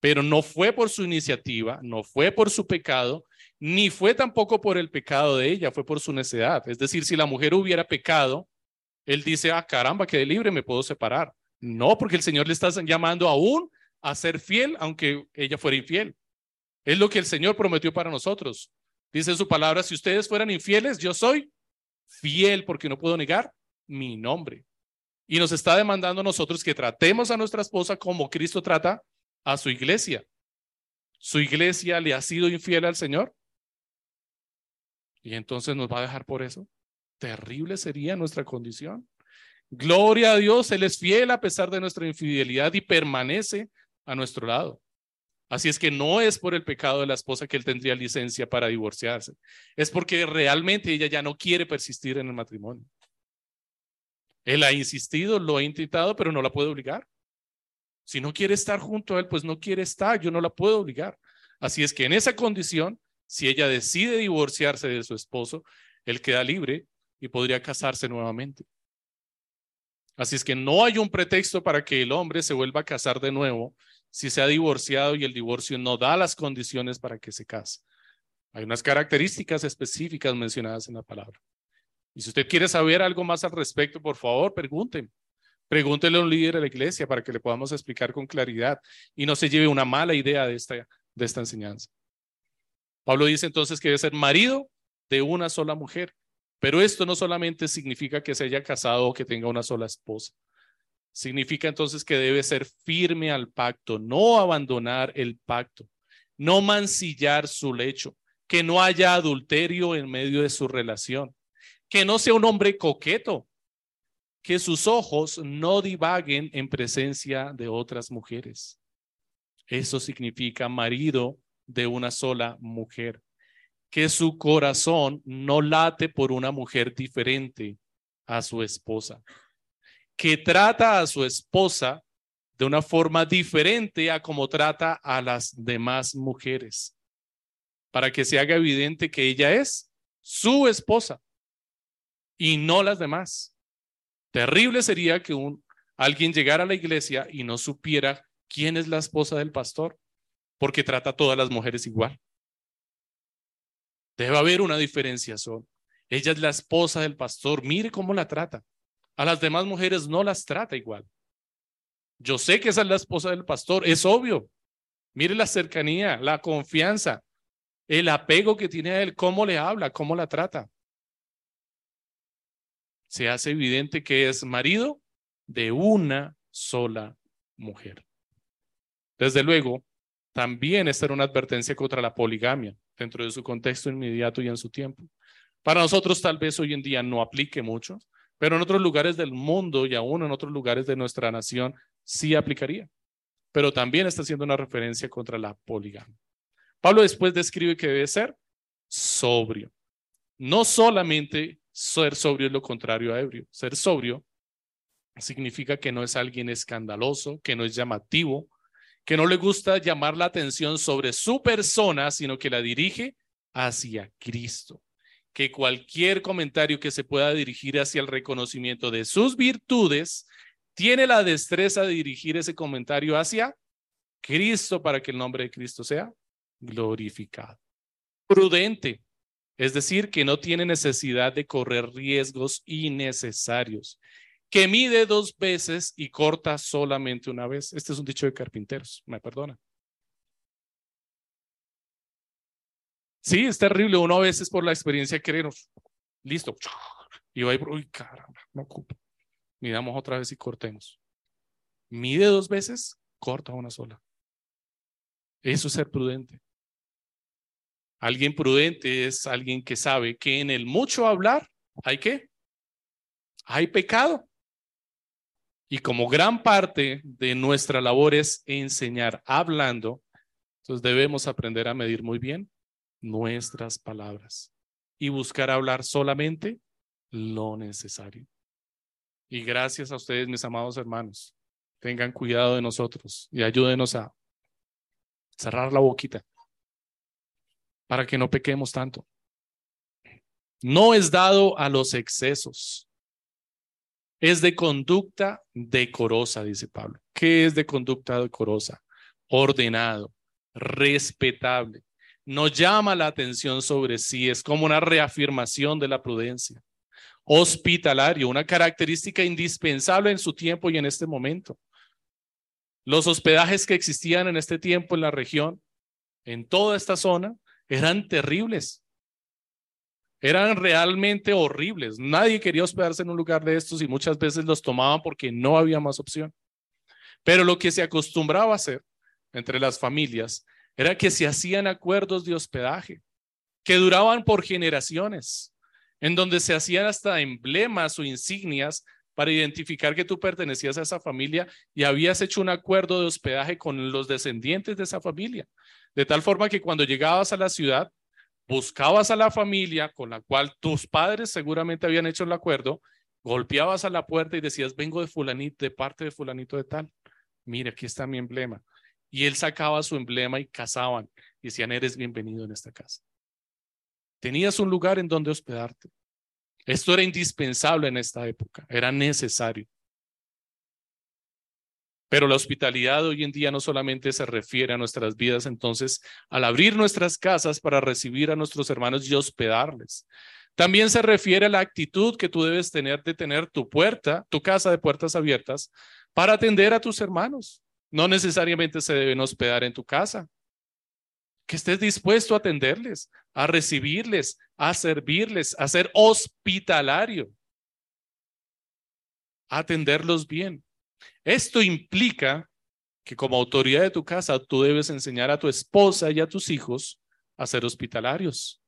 Pero no fue por su iniciativa, no fue por su pecado, ni fue tampoco por el pecado de ella, fue por su necedad. Es decir, si la mujer hubiera pecado, él dice, ah, caramba, quedé libre, me puedo separar. No, porque el Señor le está llamando aún a ser fiel aunque ella fuera infiel. Es lo que el Señor prometió para nosotros. Dice su palabra, si ustedes fueran infieles, yo soy fiel porque no puedo negar mi nombre. Y nos está demandando a nosotros que tratemos a nuestra esposa como Cristo trata a su iglesia. ¿Su iglesia le ha sido infiel al Señor? Y entonces nos va a dejar por eso. Terrible sería nuestra condición. Gloria a Dios, Él es fiel a pesar de nuestra infidelidad y permanece a nuestro lado. Así es que no es por el pecado de la esposa que él tendría licencia para divorciarse. Es porque realmente ella ya no quiere persistir en el matrimonio. Él ha insistido, lo ha intentado, pero no la puede obligar. Si no quiere estar junto a él, pues no quiere estar, yo no la puedo obligar. Así es que en esa condición, si ella decide divorciarse de su esposo, él queda libre y podría casarse nuevamente. Así es que no hay un pretexto para que el hombre se vuelva a casar de nuevo si se ha divorciado y el divorcio no da las condiciones para que se case. Hay unas características específicas mencionadas en la palabra. Y si usted quiere saber algo más al respecto, por favor, pregúnteme. Pregúntele a un líder de la iglesia para que le podamos explicar con claridad y no se lleve una mala idea de esta, de esta enseñanza. Pablo dice entonces que debe ser marido de una sola mujer, pero esto no solamente significa que se haya casado o que tenga una sola esposa. Significa entonces que debe ser firme al pacto, no abandonar el pacto, no mancillar su lecho, que no haya adulterio en medio de su relación, que no sea un hombre coqueto, que sus ojos no divaguen en presencia de otras mujeres. Eso significa marido de una sola mujer, que su corazón no late por una mujer diferente a su esposa que trata a su esposa de una forma diferente a como trata a las demás mujeres, para que se haga evidente que ella es su esposa y no las demás. Terrible sería que un, alguien llegara a la iglesia y no supiera quién es la esposa del pastor, porque trata a todas las mujeres igual. Debe haber una diferenciación. Ella es la esposa del pastor, mire cómo la trata. A las demás mujeres no las trata igual. Yo sé que esa es la esposa del pastor, es obvio. Mire la cercanía, la confianza, el apego que tiene a él, cómo le habla, cómo la trata. Se hace evidente que es marido de una sola mujer. Desde luego, también esta era una advertencia contra la poligamia dentro de su contexto inmediato y en su tiempo. Para nosotros tal vez hoy en día no aplique mucho, pero en otros lugares del mundo y aún en otros lugares de nuestra nación sí aplicaría. Pero también está haciendo una referencia contra la poligamia. Pablo después describe que debe ser sobrio. No solamente ser sobrio es lo contrario a ebrio. Ser sobrio significa que no es alguien escandaloso, que no es llamativo, que no le gusta llamar la atención sobre su persona, sino que la dirige hacia Cristo que cualquier comentario que se pueda dirigir hacia el reconocimiento de sus virtudes tiene la destreza de dirigir ese comentario hacia Cristo para que el nombre de Cristo sea glorificado. Prudente, es decir, que no tiene necesidad de correr riesgos innecesarios, que mide dos veces y corta solamente una vez. Este es un dicho de carpinteros, me perdona. Sí, es terrible. Uno a veces por la experiencia quiere, listo, y va ir, uy, caramba, no ocupo. Midamos otra vez y cortemos. Mide dos veces, corta una sola. Eso es ser prudente. Alguien prudente es alguien que sabe que en el mucho hablar hay qué? Hay pecado. Y como gran parte de nuestra labor es enseñar hablando, entonces debemos aprender a medir muy bien nuestras palabras y buscar hablar solamente lo necesario. Y gracias a ustedes, mis amados hermanos, tengan cuidado de nosotros y ayúdenos a cerrar la boquita para que no pequemos tanto. No es dado a los excesos. Es de conducta decorosa, dice Pablo. ¿Qué es de conducta decorosa? Ordenado, respetable, nos llama la atención sobre sí, es como una reafirmación de la prudencia. Hospitalario, una característica indispensable en su tiempo y en este momento. Los hospedajes que existían en este tiempo en la región, en toda esta zona, eran terribles. Eran realmente horribles. Nadie quería hospedarse en un lugar de estos y muchas veces los tomaban porque no había más opción. Pero lo que se acostumbraba a hacer entre las familias era que se hacían acuerdos de hospedaje. que duraban por generaciones, en donde se hacían hasta emblemas o insignias para identificar que tú pertenecías a esa familia y habías hecho un acuerdo de hospedaje con los descendientes de esa familia. De tal forma que cuando llegabas a la ciudad, buscabas a la familia con la cual tus padres seguramente habían hecho el acuerdo, golpeabas a la puerta y decías, vengo de fulanito, de parte de fulanito de tal. Mira, aquí está mi emblema. Y él sacaba su emblema y casaban. Y decían, eres bienvenido en esta casa. Tenías un lugar en donde hospedarte. Esto era indispensable en esta época, era necesario. Pero la hospitalidad hoy en día no solamente se refiere a nuestras vidas, entonces, al abrir nuestras casas para recibir a nuestros hermanos y hospedarles, también se refiere a la actitud que tú debes tener de tener tu puerta, tu casa de puertas abiertas, para atender a tus hermanos. No necesariamente se deben hospedar en tu casa, que estés dispuesto a atenderles, a recibirles, a servirles, a ser hospitalario, a atenderlos bien. Esto implica que como autoridad de tu casa tú debes enseñar a tu esposa y a tus hijos a ser hospitalarios.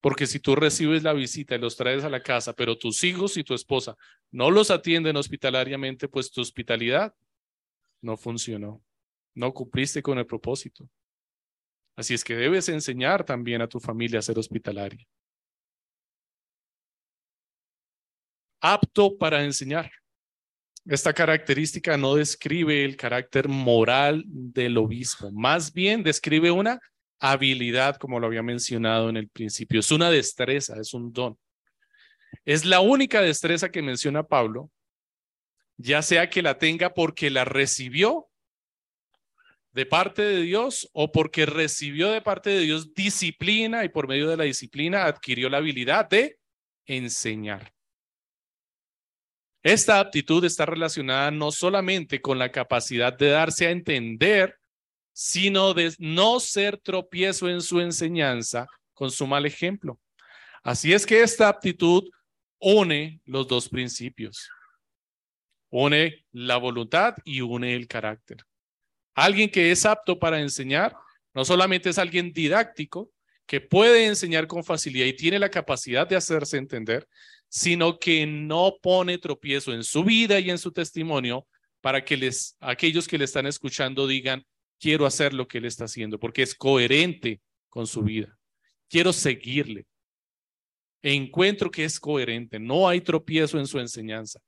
Porque si tú recibes la visita y los traes a la casa, pero tus hijos y tu esposa no los atienden hospitalariamente, pues tu hospitalidad no funcionó. No cumpliste con el propósito. Así es que debes enseñar también a tu familia a ser hospitalaria. Apto para enseñar. Esta característica no describe el carácter moral del obispo, más bien describe una habilidad, como lo había mencionado en el principio. Es una destreza, es un don. Es la única destreza que menciona Pablo, ya sea que la tenga porque la recibió de parte de Dios o porque recibió de parte de Dios disciplina y por medio de la disciplina adquirió la habilidad de enseñar. Esta aptitud está relacionada no solamente con la capacidad de darse a entender, sino de no ser tropiezo en su enseñanza con su mal ejemplo. Así es que esta aptitud une los dos principios. Une la voluntad y une el carácter. Alguien que es apto para enseñar, no solamente es alguien didáctico, que puede enseñar con facilidad y tiene la capacidad de hacerse entender, sino que no pone tropiezo en su vida y en su testimonio para que les, aquellos que le están escuchando digan, quiero hacer lo que él está haciendo, porque es coherente con su vida. Quiero seguirle. Encuentro que es coherente, no hay tropiezo en su enseñanza.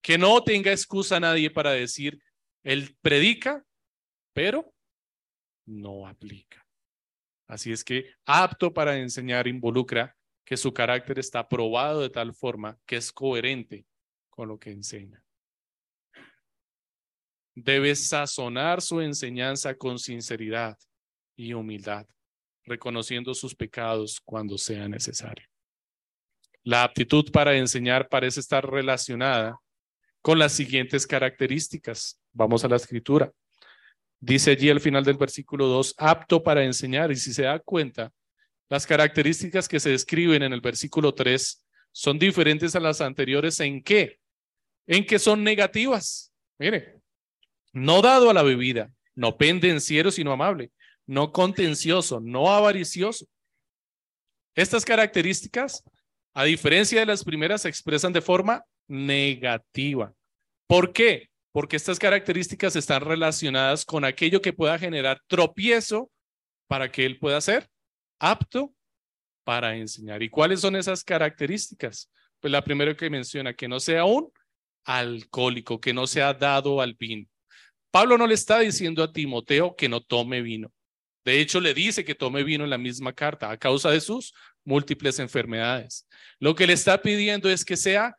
Que no tenga excusa nadie para decir, él predica, pero no aplica. Así es que apto para enseñar involucra que su carácter está probado de tal forma que es coherente con lo que enseña. Debe sazonar su enseñanza con sinceridad y humildad, reconociendo sus pecados cuando sea necesario. La aptitud para enseñar parece estar relacionada con las siguientes características. Vamos a la escritura. Dice allí al final del versículo 2, apto para enseñar. Y si se da cuenta, las características que se describen en el versículo 3 son diferentes a las anteriores en qué? En que son negativas. Mire, no dado a la bebida, no pendenciero sino amable, no contencioso, no avaricioso. Estas características, a diferencia de las primeras, se expresan de forma negativa. ¿Por qué? Porque estas características están relacionadas con aquello que pueda generar tropiezo para que él pueda ser apto para enseñar. ¿Y cuáles son esas características? Pues la primera que menciona, que no sea un alcohólico, que no sea dado al vino. Pablo no le está diciendo a Timoteo que no tome vino. De hecho, le dice que tome vino en la misma carta a causa de sus múltiples enfermedades. Lo que le está pidiendo es que sea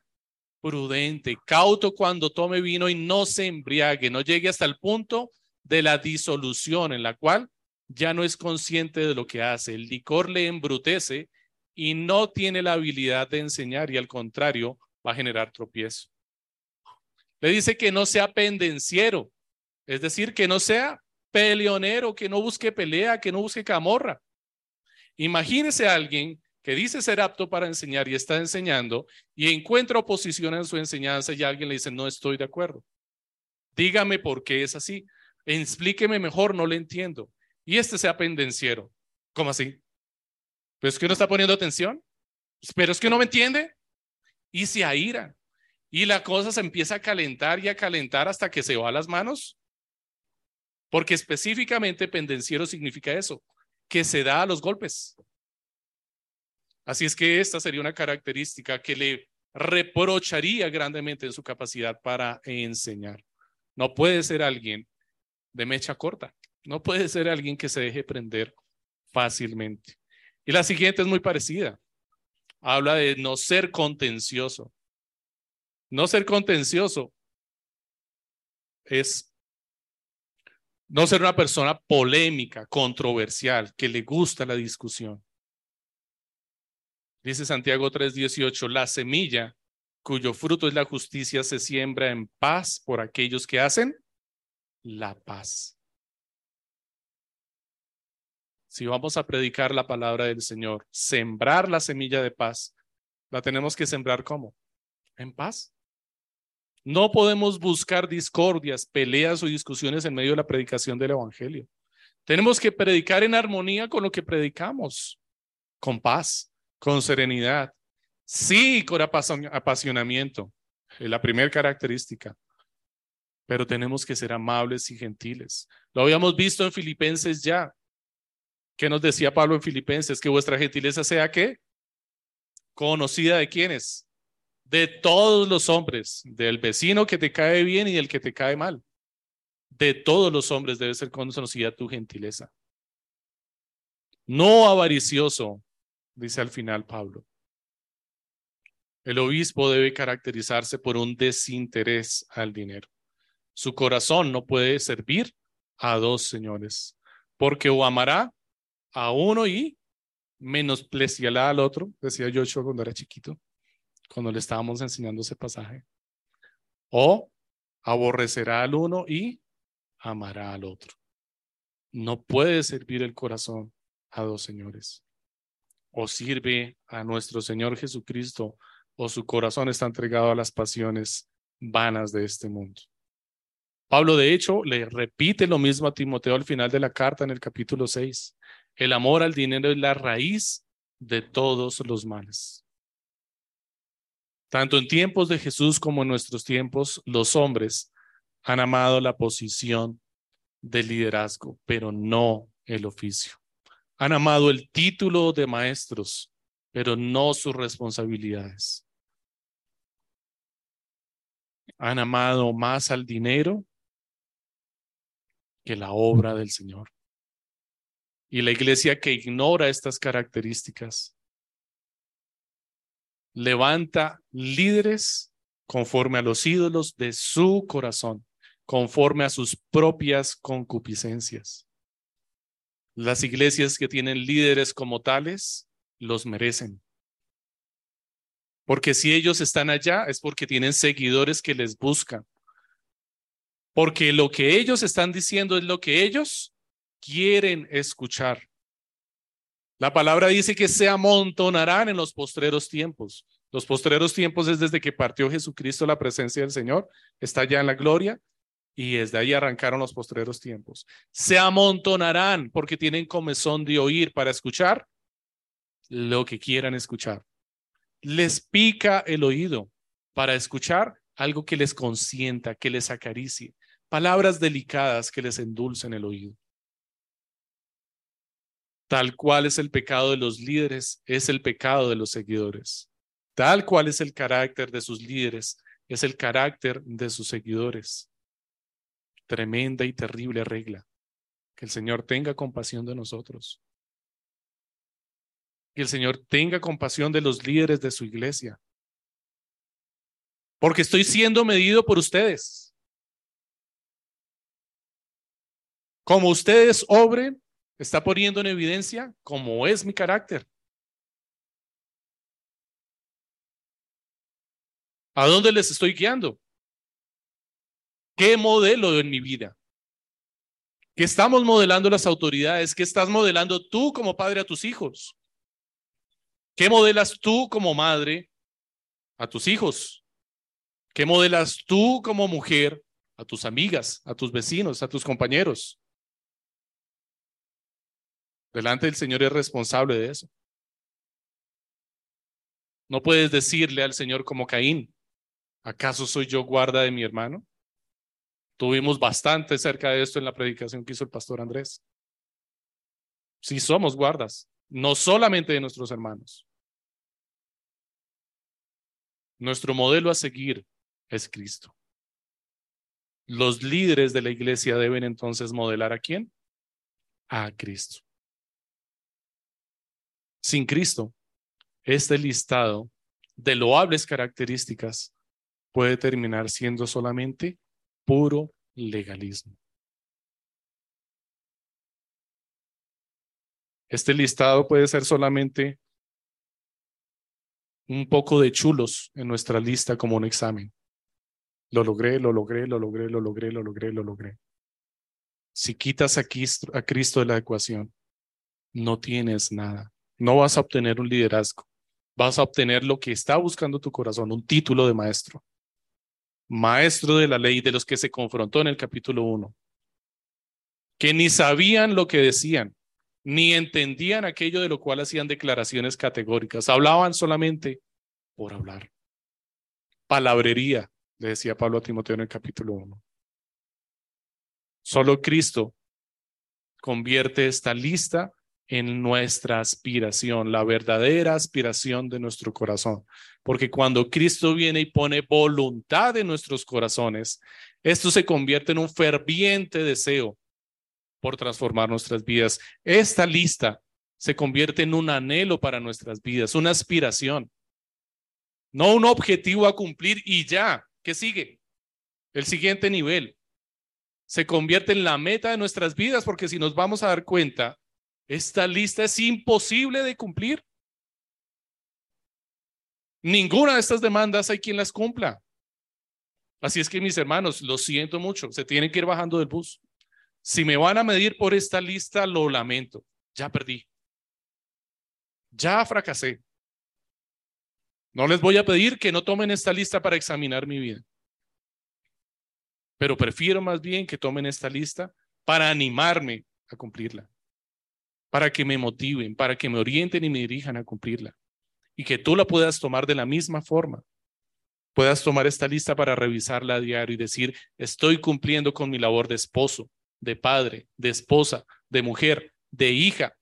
prudente, cauto cuando tome vino y no se embriague, no llegue hasta el punto de la disolución en la cual ya no es consciente de lo que hace. El licor le embrutece y no tiene la habilidad de enseñar y al contrario va a generar tropiezo. Le dice que no sea pendenciero, es decir, que no sea peleonero, que no busque pelea, que no busque camorra. Imagínese a alguien que dice ser apto para enseñar y está enseñando y encuentra oposición en su enseñanza y alguien le dice, no estoy de acuerdo. Dígame por qué es así. Explíqueme mejor, no le entiendo. Y este sea pendenciero. ¿Cómo así? Pero es que no está poniendo atención. Pero es que no me entiende. Y se aira. Y la cosa se empieza a calentar y a calentar hasta que se va a las manos. Porque específicamente pendenciero significa eso, que se da a los golpes. Así es que esta sería una característica que le reprocharía grandemente en su capacidad para enseñar. No puede ser alguien de mecha corta, no puede ser alguien que se deje prender fácilmente. Y la siguiente es muy parecida. Habla de no ser contencioso. No ser contencioso es no ser una persona polémica, controversial, que le gusta la discusión. Dice Santiago 3:18, la semilla cuyo fruto es la justicia se siembra en paz por aquellos que hacen la paz. Si vamos a predicar la palabra del Señor, sembrar la semilla de paz, la tenemos que sembrar ¿cómo? En paz. No podemos buscar discordias, peleas o discusiones en medio de la predicación del Evangelio. Tenemos que predicar en armonía con lo que predicamos, con paz, con serenidad, sí, con apasionamiento, es la primera característica, pero tenemos que ser amables y gentiles. Lo habíamos visto en Filipenses ya. ¿Qué nos decía Pablo en Filipenses? Que vuestra gentileza sea qué? Conocida de quiénes? de todos los hombres, del vecino que te cae bien y del que te cae mal. De todos los hombres debe ser conocida tu gentileza. No avaricioso, dice al final Pablo. El obispo debe caracterizarse por un desinterés al dinero. Su corazón no puede servir a dos señores, porque o amará a uno y menospreciará al otro, decía Joshua cuando era chiquito, cuando le estábamos enseñando ese pasaje. O aborrecerá al uno y amará al otro. No puede servir el corazón a dos señores. O sirve a nuestro Señor Jesucristo o su corazón está entregado a las pasiones vanas de este mundo. Pablo, de hecho, le repite lo mismo a Timoteo al final de la carta en el capítulo 6. El amor al dinero es la raíz de todos los males. Tanto en tiempos de Jesús como en nuestros tiempos, los hombres han amado la posición de liderazgo, pero no el oficio. Han amado el título de maestros, pero no sus responsabilidades. Han amado más al dinero que la obra del Señor. Y la iglesia que ignora estas características levanta líderes conforme a los ídolos de su corazón, conforme a sus propias concupiscencias. Las iglesias que tienen líderes como tales los merecen. Porque si ellos están allá es porque tienen seguidores que les buscan. Porque lo que ellos están diciendo es lo que ellos quieren escuchar. La palabra dice que se amontonarán en los postreros tiempos. Los postreros tiempos es desde que partió Jesucristo la presencia del Señor, está ya en la gloria y desde ahí arrancaron los postreros tiempos. Se amontonarán porque tienen comezón de oír para escuchar lo que quieran escuchar. Les pica el oído para escuchar algo que les consienta, que les acaricie, palabras delicadas que les endulcen el oído. Tal cual es el pecado de los líderes, es el pecado de los seguidores. Tal cual es el carácter de sus líderes, es el carácter de sus seguidores. Tremenda y terrible regla. Que el Señor tenga compasión de nosotros. Que el Señor tenga compasión de los líderes de su iglesia. Porque estoy siendo medido por ustedes. Como ustedes obren, está poniendo en evidencia cómo es mi carácter. ¿A dónde les estoy guiando? ¿Qué modelo en mi vida? ¿Qué estamos modelando las autoridades? ¿Qué estás modelando tú como padre a tus hijos? ¿Qué modelas tú como madre a tus hijos? ¿Qué modelas tú como mujer a tus amigas, a tus vecinos, a tus compañeros? Delante del Señor es responsable de eso. No puedes decirle al Señor como Caín, ¿acaso soy yo guarda de mi hermano? Tuvimos bastante cerca de esto en la predicación que hizo el pastor Andrés. Si somos guardas, no solamente de nuestros hermanos. Nuestro modelo a seguir es Cristo. Los líderes de la iglesia deben entonces modelar a quién? A Cristo. Sin Cristo, este listado de loables características puede terminar siendo solamente puro legalismo. Este listado puede ser solamente un poco de chulos en nuestra lista como un examen. Lo logré, lo logré, lo logré, lo logré, lo logré, lo logré. Si quitas a Cristo, de la ecuación, no tienes nada. No vas a obtener un liderazgo. Vas a obtener lo que está buscando tu corazón, un título de maestro. Maestro de la ley de los que se confrontó en el capítulo 1. Que ni sabían lo que decían, ni entendían aquello de lo cual hacían declaraciones categóricas. Hablaban solamente por hablar. Palabrería, le decía Pablo a Timoteo en el capítulo 1. Solo Cristo convierte esta lista en nuestra aspiración, la verdadera aspiración de nuestro corazón. Porque cuando Cristo viene y pone voluntad en nuestros corazones, esto se convierte en un ferviente deseo por transformar nuestras vidas. Esta lista se convierte en un anhelo para nuestras vidas, una aspiración, no un objetivo a cumplir y ya. ¿Qué sigue? El siguiente nivel se convierte en la meta de nuestras vidas porque si nos vamos a dar cuenta, esta lista es imposible de cumplir. Ninguna de estas demandas hay quien las cumpla. Así es que mis hermanos, lo siento mucho, se tienen que ir bajando del bus. Si me van a medir por esta lista, lo lamento. Ya perdí. Ya fracasé. No les voy a pedir que no tomen esta lista para examinar mi vida. Pero prefiero más bien que tomen esta lista para animarme a cumplirla para que me motiven, para que me orienten y me dirijan a cumplirla. Y que tú la puedas tomar de la misma forma. Puedas tomar esta lista para revisarla a diario y decir, estoy cumpliendo con mi labor de esposo, de padre, de esposa, de mujer, de hija,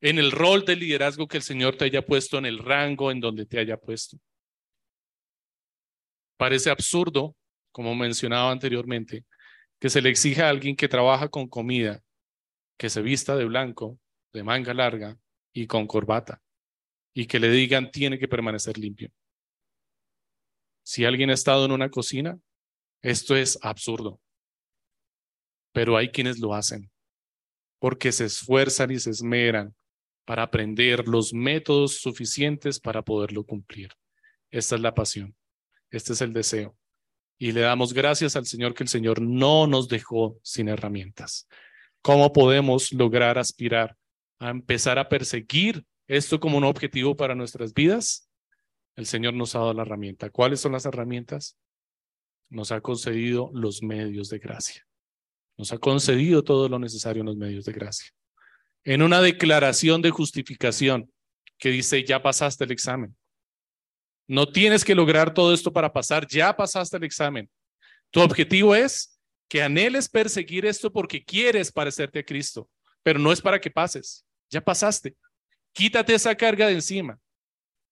en el rol de liderazgo que el Señor te haya puesto, en el rango en donde te haya puesto. Parece absurdo, como mencionaba anteriormente, que se le exija a alguien que trabaja con comida que se vista de blanco, de manga larga y con corbata, y que le digan tiene que permanecer limpio. Si alguien ha estado en una cocina, esto es absurdo. Pero hay quienes lo hacen, porque se esfuerzan y se esmeran para aprender los métodos suficientes para poderlo cumplir. Esta es la pasión, este es el deseo. Y le damos gracias al Señor que el Señor no nos dejó sin herramientas. ¿Cómo podemos lograr aspirar a empezar a perseguir esto como un objetivo para nuestras vidas? El Señor nos ha dado la herramienta. ¿Cuáles son las herramientas? Nos ha concedido los medios de gracia. Nos ha concedido todo lo necesario en los medios de gracia. En una declaración de justificación que dice, ya pasaste el examen. No tienes que lograr todo esto para pasar, ya pasaste el examen. Tu objetivo es que anheles perseguir esto porque quieres parecerte a Cristo, pero no es para que pases. Ya pasaste. Quítate esa carga de encima.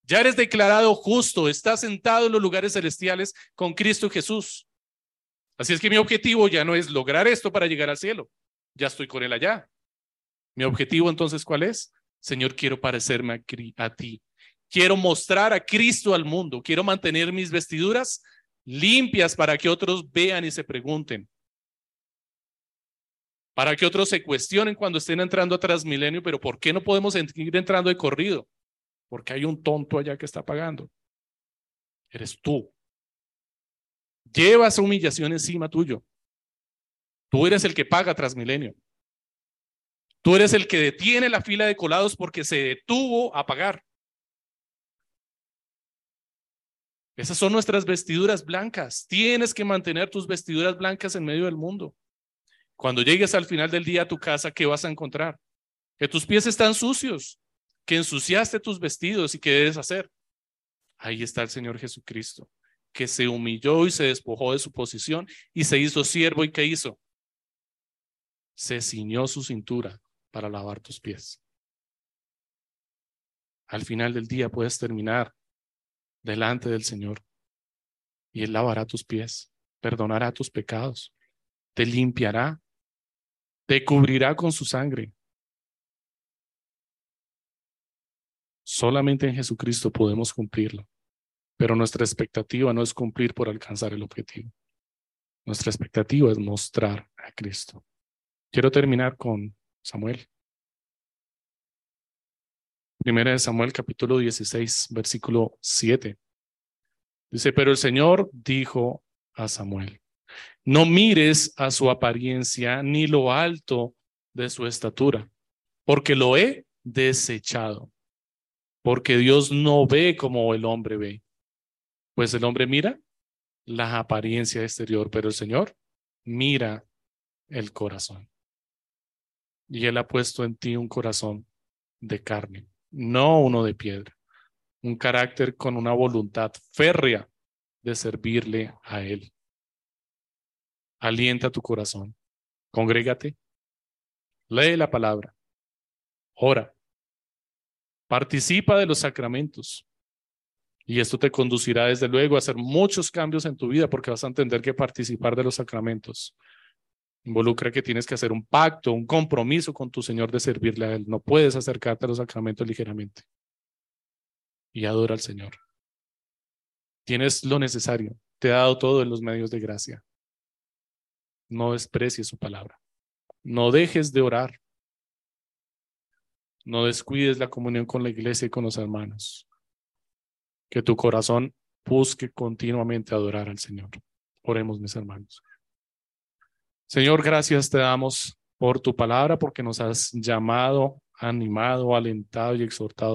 Ya eres declarado justo, estás sentado en los lugares celestiales con Cristo Jesús. Así es que mi objetivo ya no es lograr esto para llegar al cielo. Ya estoy con Él allá. Mi objetivo entonces, ¿cuál es? Señor, quiero parecerme a, a ti. Quiero mostrar a Cristo al mundo. Quiero mantener mis vestiduras limpias para que otros vean y se pregunten, para que otros se cuestionen cuando estén entrando a Transmilenio, pero ¿por qué no podemos seguir entrando de corrido? Porque hay un tonto allá que está pagando. Eres tú. Lleva esa humillación encima tuyo. Tú eres el que paga Transmilenio. Tú eres el que detiene la fila de colados porque se detuvo a pagar. Esas son nuestras vestiduras blancas. Tienes que mantener tus vestiduras blancas en medio del mundo. Cuando llegues al final del día a tu casa, ¿qué vas a encontrar? Que tus pies están sucios, que ensuciaste tus vestidos y qué debes hacer? Ahí está el Señor Jesucristo, que se humilló y se despojó de su posición y se hizo siervo y ¿qué hizo? Se ciñó su cintura para lavar tus pies. Al final del día puedes terminar delante del Señor y Él lavará tus pies, perdonará tus pecados, te limpiará, te cubrirá con su sangre. Solamente en Jesucristo podemos cumplirlo, pero nuestra expectativa no es cumplir por alcanzar el objetivo. Nuestra expectativa es mostrar a Cristo. Quiero terminar con Samuel. Primera de Samuel capítulo 16, versículo 7. Dice, pero el Señor dijo a Samuel, no mires a su apariencia ni lo alto de su estatura, porque lo he desechado porque Dios no ve como el hombre ve. Pues el hombre mira la apariencia exterior, pero el Señor mira el corazón. Y Él ha puesto en ti un corazón de carne, no uno de piedra, un carácter con una voluntad férrea de servirle a Él. Alienta tu corazón, congrégate, lee la palabra, ora, Participa de los sacramentos. Y esto te conducirá desde luego a hacer muchos cambios en tu vida porque vas a entender que participar de los sacramentos involucra que tienes que hacer un pacto, un compromiso con tu Señor de servirle a Él. No puedes acercarte a los sacramentos ligeramente. Y adora al Señor. Tienes lo necesario. Te ha dado todo en los medios de gracia. No desprecies su palabra. No dejes de orar. No descuides la comunión con la iglesia y con los hermanos. Que tu corazón busque continuamente adorar al Señor. Oremos, mis hermanos. Señor, gracias te damos por tu palabra, porque nos has llamado, animado, alentado y exhortado